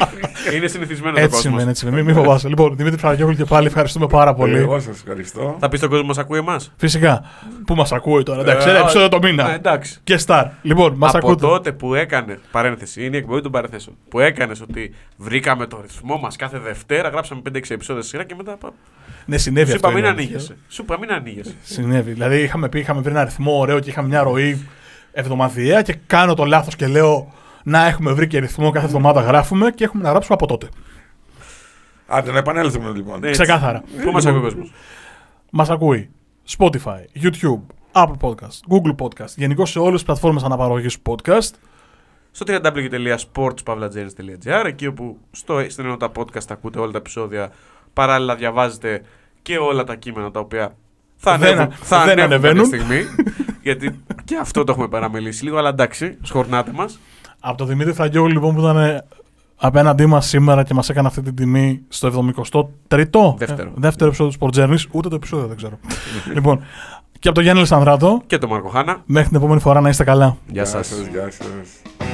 Είναι συνηθισμένο ο Έτσι κόσμος. συμβαίνει, έτσι συμβαίνει. Μην φοβάσαι. Λοιπόν, Δημήτρη Φραγκιόγλου και πάλι ευχαριστούμε πάρα πολύ. Εγώ σας ευχαριστώ. Θα πεις στον κόσμο μας ακούει εμάς; Φυσικά. Πού μας ακούει τώρα, εντάξει, Ε, ένα επεισόδιο το Ε, μήνα. εντάξει. Και star. Λοιπόν, μας Από ακούτε. τότε που έκανε. Παρένθεση, είναι η εκπομπή των παρεθέσεων. Που έκανες ότι βρήκαμε το ρυθμό μας κάθε Δευτέρα, γράψαμε 5-6 επεισόδια σειρά και μετά. πα- Ναι, συνέβη Σου αυτό. είπα μην είναι αλήθεια. ανοίγεσαι. Σου είπα μην ανοίγεσαι. Συνέβη. Δηλαδή είχαμε πει, είχαμε βρει ένα ρυθμό ωραίο και είχαμε μια ροή εβδομαδιαία και κάνω το λάθος και λέω να έχουμε βρει και ρυθμό κάθε εβδομάδα γράφουμε και έχουμε να γράψουμε από τότε. Άντε να επανέλθουμε λοιπόν. Ναι. Ξεκάθαρα. Πού μας ακούει ο κόσμος; Μας ακούει Spotify, YouTube, Apple Podcast, Google Podcast, γενικώ σε όλες τις πλατφόρμες αναπαραγωγής podcast. Στο www.sportspavlagenes.gr εκεί όπου στο, στην ενότητα podcast ακούτε όλα τα επεισόδια παράλληλα διαβάζετε και όλα τα κείμενα τα οποία θα Δεν ανέβουν, α- θα δεν ανέβουν κάποια ανεβαίνουν. στιγμή γιατί και αυτό το έχουμε παραμελήσει λίγο αλλά εντάξει σχορνάτε μας Από τον Δημήτρη Φραγκιόγλου λοιπόν που ήταν ε, απέναντί μας σήμερα και μας έκανε αυτή την τιμή στο 73ο Δεύτερο. ε, δεύτερο επεισόδιο του Sport Journeys. Ούτε το επεισόδιο δεν ξέρω. λοιπόν, και από τον Γιάννη Λεσανδράτο. και το Μάρκο Χάνα Μέχρι την επόμενη φορά να είστε καλά. Γεια σας Γεια σας.